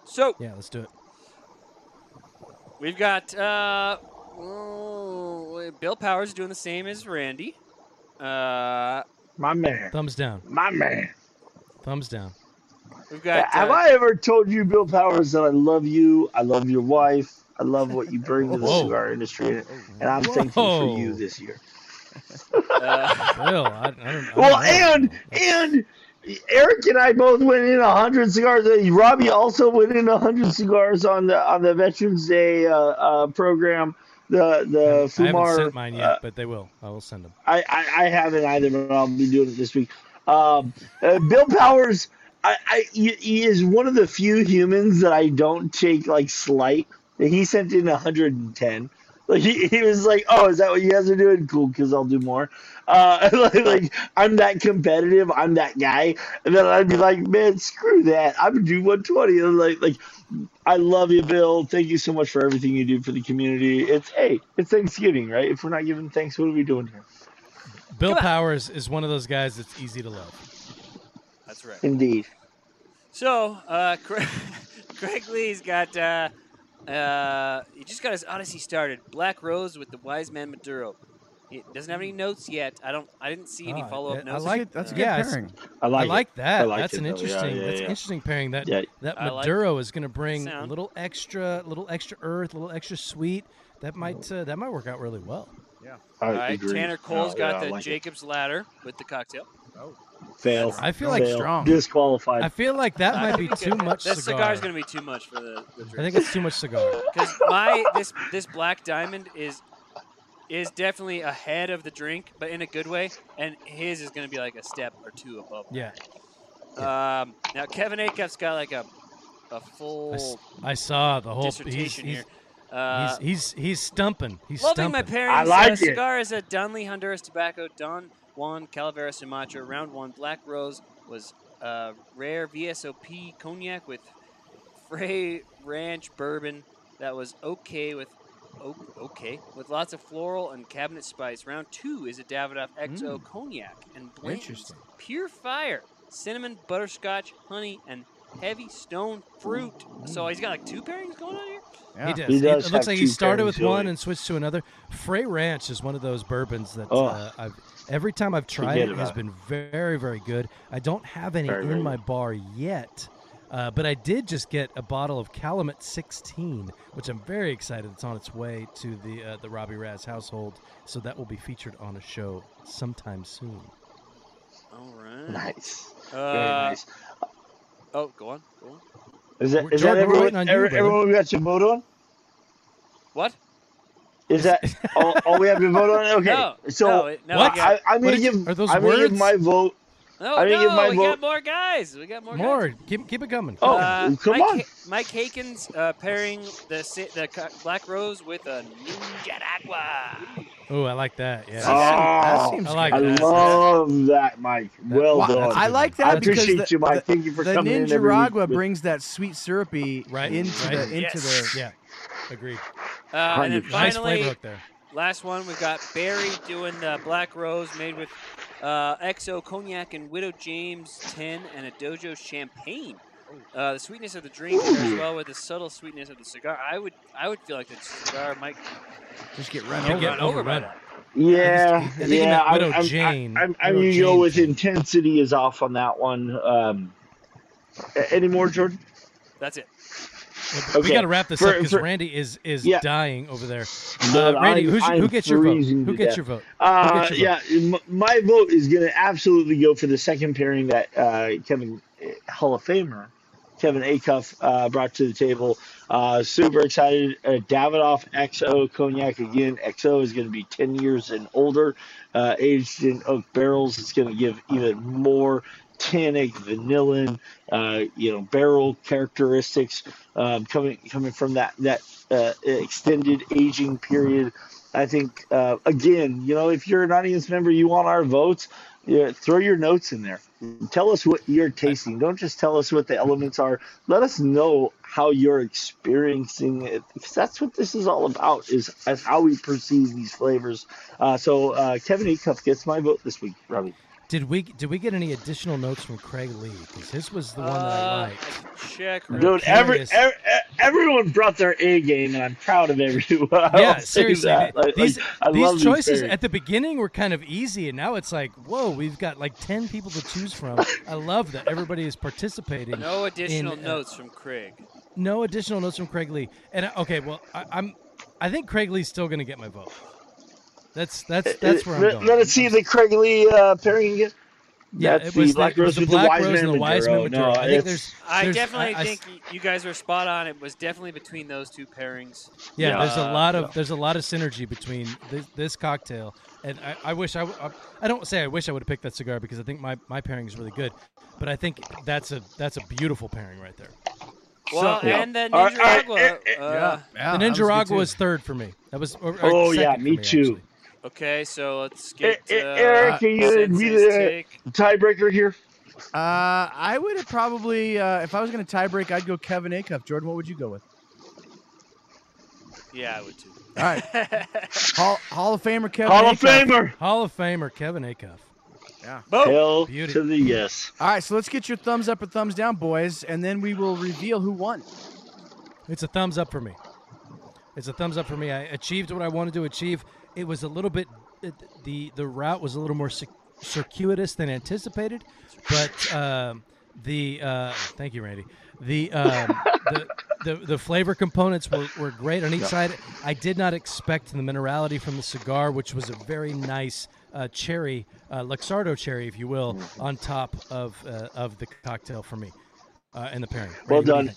So Yeah, let's do it. we've got uh, oh, Bill Powers doing the same as Randy. Uh, My man. Thumbs down. My man. Thumbs down. we've got Have uh, I ever told you, Bill Powers, that I love you? I love your wife. I love what you bring to the Whoa. cigar industry, and I'm thankful for you this year. uh, Bill, I, I don't, I don't Well, know. and and Eric and I both went in hundred cigars. Uh, Robbie also went in hundred cigars on the on the Veterans Day uh, uh, program. The the Fumar. I haven't sent mine yet, uh, but they will. I will send them. I, I, I haven't either, but I'll be doing it this week. Um, uh, Bill Powers, I, I he, is one of the few humans that I don't take like slight. He sent in 110. Like he, he was like, "Oh, is that what you guys are doing? Cool, because I'll do more." Uh, like, like, I'm that competitive. I'm that guy, and then I'd be like, "Man, screw that. I'm gonna do 120." And like, like, I love you, Bill. Thank you so much for everything you do for the community. It's hey, it's Thanksgiving, right? If we're not giving thanks, what are we doing here? Bill Powers is one of those guys that's easy to love. that's right. Indeed. So, uh, Craig, Craig Lee's got, uh, uh, he just got his Odyssey started. Black Rose with the Wise Man Maduro. He doesn't have any notes yet. I don't, I didn't see any Ah, follow up I notes. like- That's a good yeah, it's- pairing. I like, I like that. I like That's it, an though. Yeah, interesting. yeah, that's yeah. an interesting pairing. That Yeah. that I like Maduro is going to bring a sound. little extra, little extra earth, a little extra sweet. That might uh, that might work out really well. I All right, agree. Tanner Cole's Oh, got yeah, I the like it. Jacob's Ladder with the cocktail. Fail. I feel like Fail. strong. Disqualified. I feel like that might be too much This cigar. cigar is going to be too much for the, the I drink. think it's too much cigar. because my this this black diamond is is definitely ahead of the drink, but in a good way, and his is going to be like a step or two above. Yeah, Um, now Kevin Acuff's got like a a I, s- full I saw the whole. Dissertation he's, here. Uh, he's, he's he's stumping. He's loving my stumping. pairings. I like uh, it. Cigar is a Dunley Honduras Tobacco Don Juan Calavera Sumatra. Round one, Black Rose was uh, rare VSOP cognac with Frey Ranch bourbon that was okay with o- okay with lots of floral and cabinet spice. Round two is a Davidoff XO cognac and blends Interesting. pure fire, cinnamon, butterscotch, honey, and heavy stone fruit. So he's got like two pairings going on here. Yeah. He does. He It- does it looks like he started pairings with one and switched to another. Frey Ranch is one of those bourbons that Oh. uh, I've every time I've tried Forget it has been very very good. I don't have any Very, in very my bar yet. Uh, but I did just get a bottle of Calumet 16, which I'm very excited. It's on its way to the uh, the Robbie Raz household, so that will be featured on a show sometime soon. All right. Nice. Uh, Very nice. Oh, go on. Go on. Is that, Jordan, that everyone, on you, every- brother. everyone we got your vote on? What? Is that all, all we have to vote on? Okay. No, so no, no, What? I got- I, I'm gonna give. are those I'm gonna give words? my vote. No, I didn't no, give my we vote. got more guys. We got more. guys. More. Keep keep it coming. Oh, Uh, come Mike, on. Mike Haken's uh, pairing the the Black Rose with a Ninja Oh, I like that. Yeah. that Oh, seems I like I that. love that, Mike. Well Well, done. I like that I because appreciate the, you, Mike. the- Thank you for the coming in every week Ninjaragua brings that sweet syrupy Right, into right. the into Yes. the. Yeah. Agreed. Uh, and then 100%. Nice finally, there. last one we've got Barry doing the Black Rose made with uh, XO cognac and Widow James 10 and a Dojo champagne. Uh, the sweetness of the drink as well with the subtle sweetness of the cigar. I would I would feel like the cigar might Just get run over. get over by that. Yeah, I think he yeah. meant I'm, Widow I'm, Jane. I'm, I'm, Widow you know, Jane with intensity is off on that one. Um, any more, Jordan? That's it. But We got to wrap this For- up because Randy is is Yeah. dying over there. Uh, Randy, I'm- who gets your vote? Who gets your vote? Uh, gets your yeah, my vote is going to absolutely go for the second pairing that uh, Kevin uh, Hall of Famer Kevin Acuff uh, brought to the table. Uh, super excited. Uh, Davidoff XO cognac again. XO is going to be 10 years and older, uh, aged in oak barrels. It's going to give even more tannic, vanillin, uh, you know, barrel characteristics um, coming coming from that that uh, extended aging period. I think uh, again, you know, if you're an audience member, you want our votes. Yeah, throw your notes in there. Tell us what you're tasting. Don't just tell us what the elements are. Let us know how you're experiencing it, because that's what this is all about. Is, is how we perceive these flavors. Uh, so uh, Kevin Acuff gets my vote this week, Robbie. Did we did we get any additional notes from Craig Lee? Because his was the one that I Uh, liked. I check. Dude, every, every everyone brought their A game, and I'm proud of everyone. Yeah, seriously. that. Like- these like, these choices pairings. at the beginning were kind of easy, and now it's like, whoa, we've got like ten people to choose from. I love that everybody is participating. No additional in, uh, notes from Craig. No additional notes from Craig Lee. And uh, okay, well, I, I'm I think Craig Lee's still going to get my vote. That's that's that's where I'm let, going. let us see the Craig Lee uh, pairing again. Yeah, That's it was the Black the, it was Rose the with Black the Rose and the Wiseman Wiseman Maduro. Maduro. No, I think it's- there's. I definitely I- I think y you guys were spot on. It was definitely between those two pairings. Yeah, there's a Uh, lot of there's a lot of synergy between this, this cocktail and I, I wish I, w- I I don't say I wish I would have picked that cigar because I think my, my pairing is really good, but I think that's a that's a beautiful pairing right there. Well, Yeah. and the All right, all right, Ninjaragua. eh, uh, Yeah, the that was good, Ninjaragua too. was third for me. That was or, or Oh, yeah, second for me too. actually. Okay, so let's Eh, get. eh, Uh, Eric, can you Sensei's be the take. tiebreaker here? Uh, I would have probably, uh, if I was going to tiebreak, I'd go Kevin Acuff. Jordan, what would you go with? Yeah, I would too. All right, Hall, Hall of Famer Kevin Hall of Acuff. Famer. Hall of Famer Kevin Acuff. Boom. Hell Beauty. to the yes. All right, so let's get your thumbs up or thumbs down, boys, and then we will reveal who won. It's a thumbs up for me. It's a thumbs up for me. I achieved what I wanted to achieve. It was a little bit the the route was a little more circuitous than anticipated, but um, the uh, thank you, Randy. The, um, the the the flavor components were, were great on each side. I did not expect the minerality from the cigar, which was a very nice uh, cherry, uh, Luxardo cherry, if you will, on top of uh, of the cocktail for me uh, and the pairing. Well Randy, you done.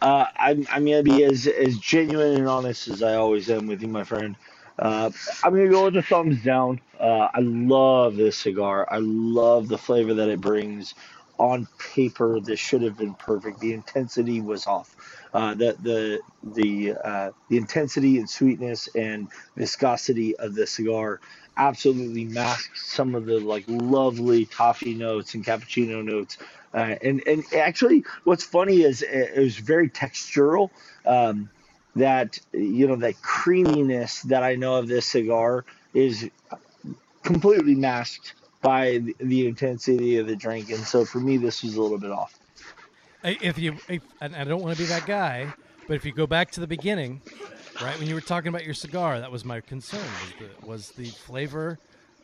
Uh, I'm, I'm going to be as, as genuine and honest as I always am with you, my friend. Uh, I'm to go with the thumbs down. Uh, I love this cigar. I love the flavor that it brings. On paper, this should have been perfect. The intensity was off. Uh, the the the uh, the intensity and sweetness and viscosity of the cigar absolutely masks some of the like lovely toffee notes and cappuccino notes uh, and and actually, what's funny is it, it was very textural. Um, that you know that creaminess that I know of this cigar is completely masked by the, intensity of the drink, and so for me, this was a little bit off. If you if, and I don't want to be that guy, but if you go back to the beginning, right when you were talking about your cigar, that was my concern was the was the flavor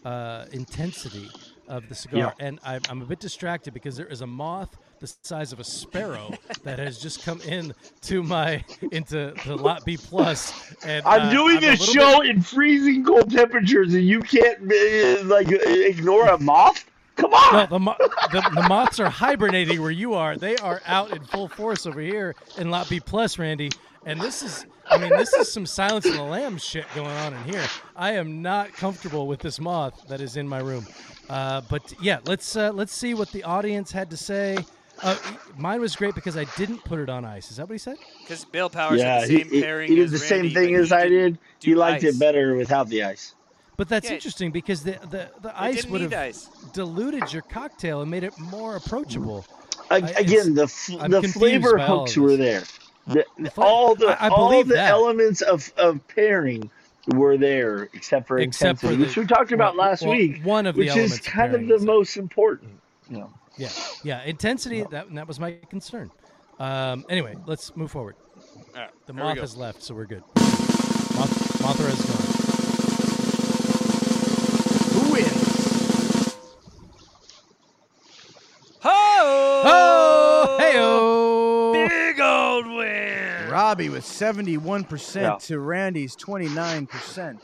uh, intensity of the cigar, Yeah. and I'm, I'm a bit distracted because there is a moth the size of a sparrow that has just come in to my into the lot B plus, and I'm uh, doing I'm little show in freezing cold temperatures, and you can't uh, like uh, ignore a moth. Come on. No, the, mo- the the moths are hibernating where you are. They are out in full force over here in Lot B plus, Randy. And this is, I mean, this is some Silence of the Lambs shit going on in here. I am not comfortable with this moth that is in my room. Uh, but yeah, let's uh, let's see what the audience had to say. Uh, mine was great because I didn't put it on ice. Is that what he said? Because Bill Powers yeah, had the he, same he, pairing he did as the Randy, same thing as I did. He liked ice. it better without the ice. But that's Yeah. interesting because the the, the It ice would need have ice. diluted your cocktail and made it more approachable. A- I- it's- Again, the f- I'm the flavor hooks were there. The, The all the I- I all the that. elements of, of pairing were there, except for Except for the- which we talked about well, last well, week, one of which elements is kind of pairing, the most important. You know. Yeah, yeah, intensity. That that was my concern. Um, anyway, let's move forward. All right, The moth has left, so we're good. Moth, Mothra is gone. Who wins? Ho! Oh, heyo! Big old win. Robbie with 71% Yeah. to Randy's 29%.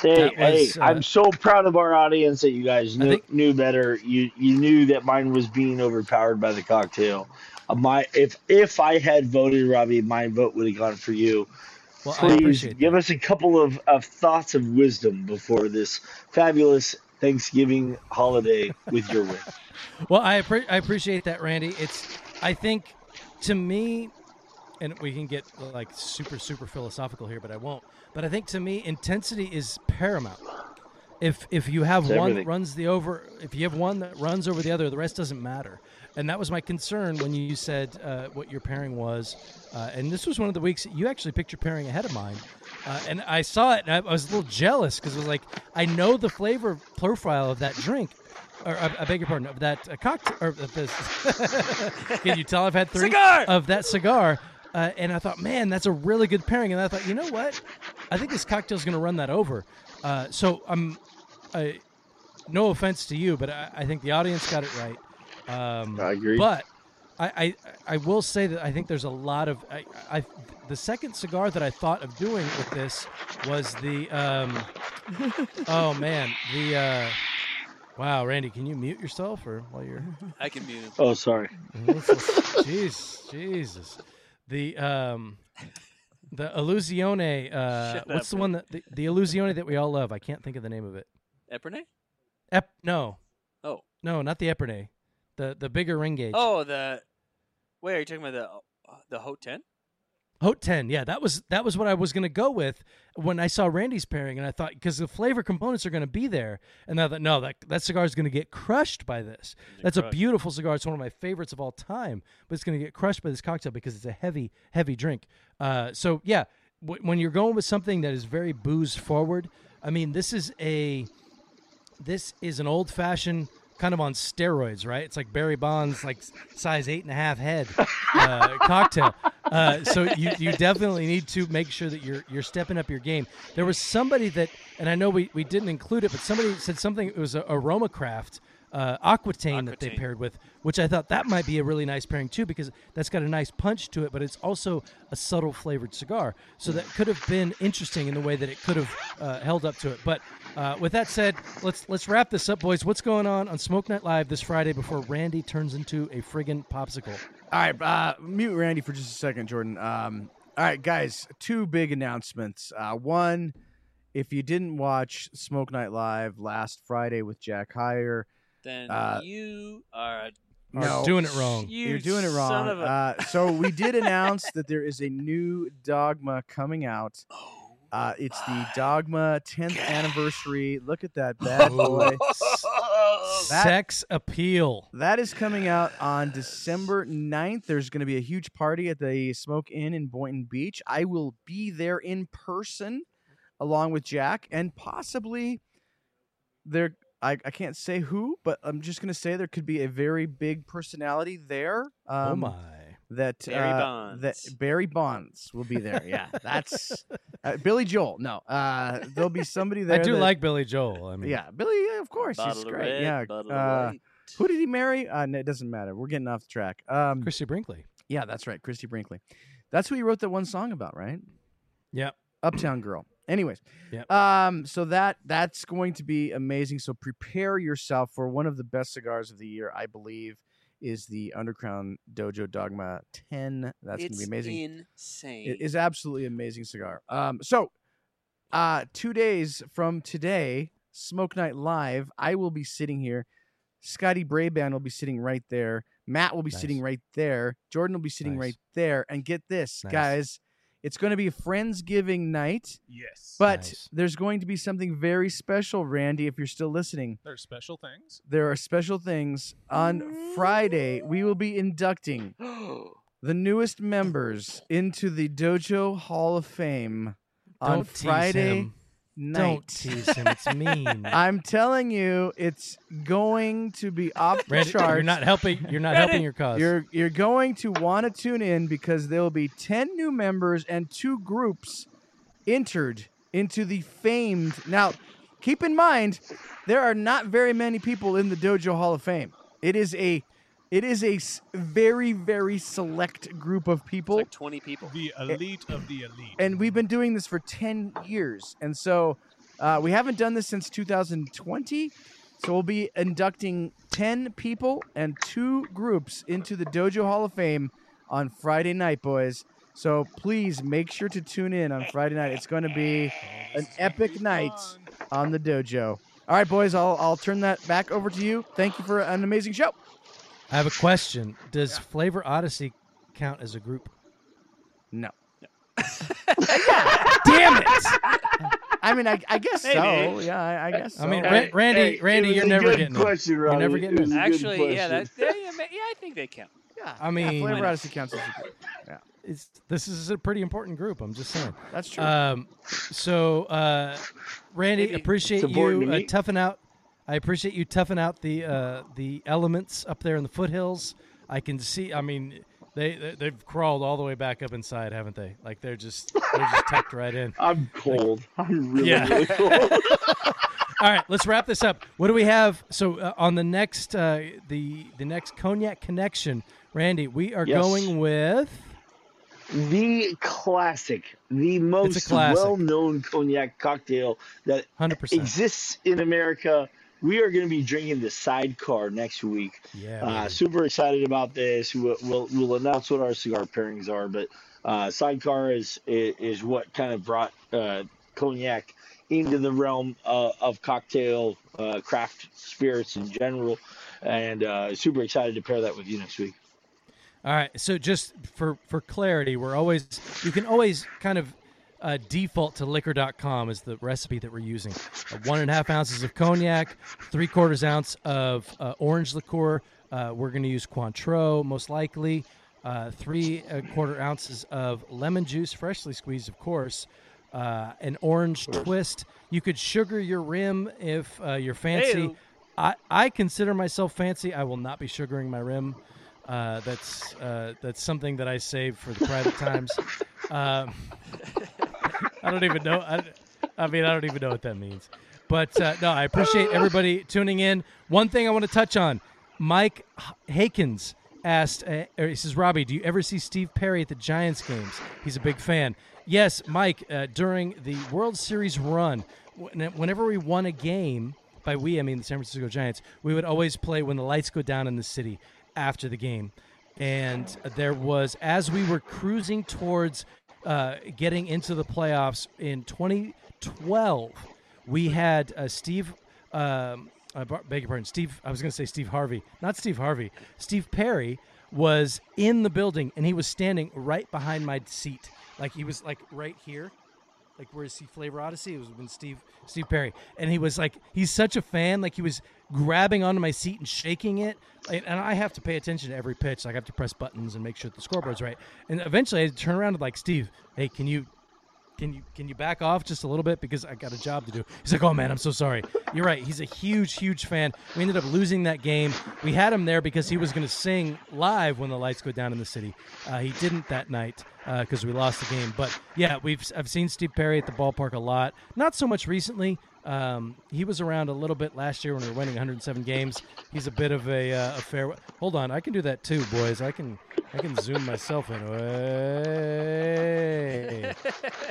Say, That was, hey, uh, I'm so proud of our audience that you guys knew, think- knew better. You you knew that mine was being overpowered by the cocktail. Uh, my if if I had voted Robbie, my vote would have gone for you. Well, Please give that. us a couple of, of thoughts of wisdom before this fabulous Thanksgiving holiday with your win. Well, I appre- I appreciate that, Randy. It's I think to me, and we can get like super super philosophical here, but I won't. But I think to me, intensity is paramount. If if you have It's one that runs the over, if you have one that runs over the other, the rest doesn't matter. And that was my concern when you said uh, what your pairing was. Uh, and this was one of the weeks you actually picked your pairing ahead of mine. Uh, and I saw it, and I, I was a little jealous because it was like I know the flavor profile of that drink, or I, I beg your pardon, of that uh, cocktail, or of this. Can you tell I've had three Cigar! of that cigar? Uh, and I thought, man, that's a really good pairing. And I thought, you know what? I think this cocktail's going to run that over. Uh, so I'm, I, no offense to you, but I, I think the audience got it right. Um, I agree. But I, I, I will say that I think there's a lot of I, I, the second cigar that I thought of doing with this was the um, oh man the uh, wow Randy can you mute yourself or while you're I can mute him. Oh, sorry. jeez Jesus the um the Illusione uh, Shut what's up, the one that the, the Illusione that we all love I can't think of the name of it Epernay? Ep no Oh. no not the Epernay the the bigger ring gauge Oh, the. Wait, are you talking about the uh, the Haut Ten? Haut 10, yeah, that was that was what I was going to go with when I saw Randy's pairing, and I thought because the flavor components are going to be there, and I thought no, that that cigar is going to get crushed by this. That's a beautiful cigar. It's one of my favorites of all time, but it's going to get crushed by this cocktail because it's a heavy, heavy drink. Uh, so yeah, w- when you're going with something that is very booze forward, I mean, this is a this is an old fashioned kind of on steroids, right? It's like Barry Bonds, like size eight and a half head uh, cocktail. Uh, so you, you definitely need to make sure that you're you're stepping up your game. There was somebody that, and I know we, we didn't include it, but somebody said something. It was a RoMa Craft uh, Aquitaine that they paired with, which I thought that might be a really nice pairing too, because that's got a nice punch to it, but it's also a subtle flavored cigar. So that could have been interesting in the way that it could have uh, held up to it. But uh, with that said, let's let's wrap this up, boys. What's going on on Smoke Night Live this Friday before Randy turns into a friggin' popsicle? All right, uh, mute Randy for just a second, Jordan. Um, all right, guys, two big announcements. Uh, one, if you didn't watch Smoke Night Live last Friday with Jack Heyer, Then Uh, you are a no, doing it wrong. You You're doing it wrong. a- Uh, so we did announce that there is a new Dogma coming out. Oh Uh, it's the Dogma 10th anniversary. Look at that bad boy. That- Sex appeal. That is coming out on December 9th. There's going to be a huge party at the Smoke Inn in Boynton Beach. I will be there in person along with Jack and possibly there I, I can't say who, but I'm just going to say there could be a very big personality there. Um, oh my. That Barry uh, Bonds. That Barry Bonds will be there. Yeah, that's uh, Billy Joel. No, uh, there'll be somebody there. I do that- like Billy Joel. I mean, Yeah, Billy. Yeah, of course, bottle he's of great. red, yeah. uh, of who did he marry? Uh, no, it doesn't matter. We're getting off the track. Um, Christie Brinkley. yeah, that's right, Christie Brinkley. That's who he wrote that one song about, right? Yeah. Uptown Girl. Anyways, Yep. um, so that that's going to be amazing. So prepare yourself for one of the best cigars of the year, I believe, is the Underground Dojo Dogma 10. That's it's gonna be amazing. insane. It is absolutely amazing cigar. Um, so uh, two days from today, Smoke Night Live, I will be sitting here. Scotty Brayban will be sitting right there. Matt will be Nice. sitting right there. Jordan will be sitting Nice. right there. And get this, Nice. guys, it's going to be a Friendsgiving night, Yes. but Nice. there's going to be something very special, Randy, if you're still listening. There are special things. There are special things. On Friday, we will be inducting the newest members into the Dojo Hall of Fame on Don't tease Friday him. Night. Don't tease him. It's mean. I'm telling you, it's going to be off the Randy, charts. you're not helping. You're not helping your cause. You're you're going to want to tune in because there will be ten new members and two groups entered into the famed. Now, keep in mind, there are not very many people in the Dojo Hall of Fame. It is a it is a s- very very select group of It's people like 20 people. The elite of the elite. and we've been doing this for 10 years. And so uh, we haven't done this since 2020 so we'll be inducting 10 people and two groups into the dojo hall of fame on friday night boys. So please make sure to tune in on friday night. It's going to be an epic night on the dojo. All right boys i'll, I'll turn that back over to you. Thank you for an amazing show I have a question. Does Flavor Odyssey count as a group? no Damn it! i mean i, I guess so yeah i, I guess so. I mean, Hey, Randy, hey, Randy, it was you're a never good getting question, it. You're never getting It was it. a good Actually, yeah, question. that, yeah, yeah, I think they count. yeah, I mean- yeah, flavor odyssey counts as a group. yeah It's, this is a pretty important group. I'm just saying. that's true Um, so, uh, Randy, Maybe. appreciate you uh, toughing out. I appreciate you toughing out the uh, the elements up there in the foothills. I can see. I mean, they, they they've crawled all the way back up inside, haven't they? Like they're just they're just tucked right in. I'm cold. I'm really, Yeah. really cold. All right, let's wrap this up. What do we have? So uh, on the next uh, the the next cognac connection, Randy, we are Yes. going with the classic, the most classic. well-known cognac cocktail that hundred percent. exists in America. We are going to be drinking the Sidecar next week. Yeah, Uh, super excited about this. We'll, we'll, we'll announce what our cigar pairings are, but uh, Sidecar is, is is what kind of brought uh, cognac into the realm uh, of cocktail uh, craft spirits in general, and uh, super excited to pair that with you next week. All right. So just for for clarity, we're always you can always kind of uh, default to liquor.com is the recipe that we're using. Uh, one and a half ounces of cognac, three quarters ounce of uh, orange liqueur. Uh, we're going to use Cointreau most likely. Uh, three uh, quarter ounces of lemon juice, freshly squeezed, of course. Uh, an orange twist. You could sugar your rim if uh, you're fancy. I, I consider myself fancy. I will not be sugaring my rim. Uh, that's uh, that's something that I save for the private times. Um, I don't even know. I, I mean, I don't even know what that means. But uh, no, I appreciate everybody tuning in. One thing I want to touch on: Mike H- Hakens asked, uh, he says, "Robbie, do you ever see Steve Perry at the Giants games? He's a big fan." Yes, Mike. Uh, during the World Series run, whenever we won a game, by we I mean the San Francisco Giants, we would always play when the lights go down in the city after the game. And there was, as we were cruising towards uh, getting into the playoffs in 2012, we had uh, Steve. Um, I beg your pardon, Steve. I was going to say Steve Harvey, not Steve Harvey. Steve Perry was in the building, and he was standing right behind my seat, like he was like right here like where is he flavor? Odyssey it was when steve steve perry. And he was like he's such a fan. Like he was grabbing onto my seat and shaking it. And, i have to pay attention to every pitch. Like i have to press buttons and make sure the scoreboard's right. And eventually i turn around and like steve hey can you can you can you back off just a little bit because I got a job to do? He's like, oh man, I'm so sorry. You're right. He's a huge, huge fan. We ended up losing that game. We had him there because he was going to sing live when the lights go down in the city. Uh, he didn't that night because we lost the game. But yeah, we've I've seen Steve Perry at the ballpark a lot. Not so much recently. Um, he was around a little bit last year when we were winning 107 games. He's a bit of a, uh, a fair. Hold on, I can do that too, boys. I can I can zoom myself in. Way.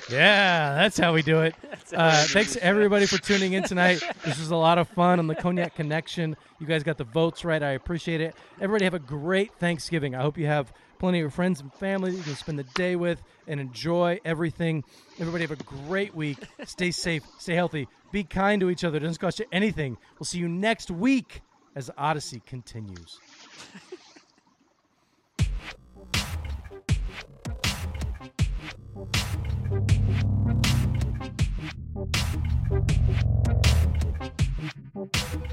Yeah, that's how we do it. Uh, thanks everybody for tuning in tonight. This was a lot of fun on the Cognac Connection. You guys got the votes right. I appreciate it. Everybody have a great Thanksgiving. I hope you have plenty of friends and family that you can spend the day with and enjoy everything. Everybody have a great week. Stay safe, stay healthy, be kind to each other. It doesn't cost you anything. We'll see you next week as Odyssey continues.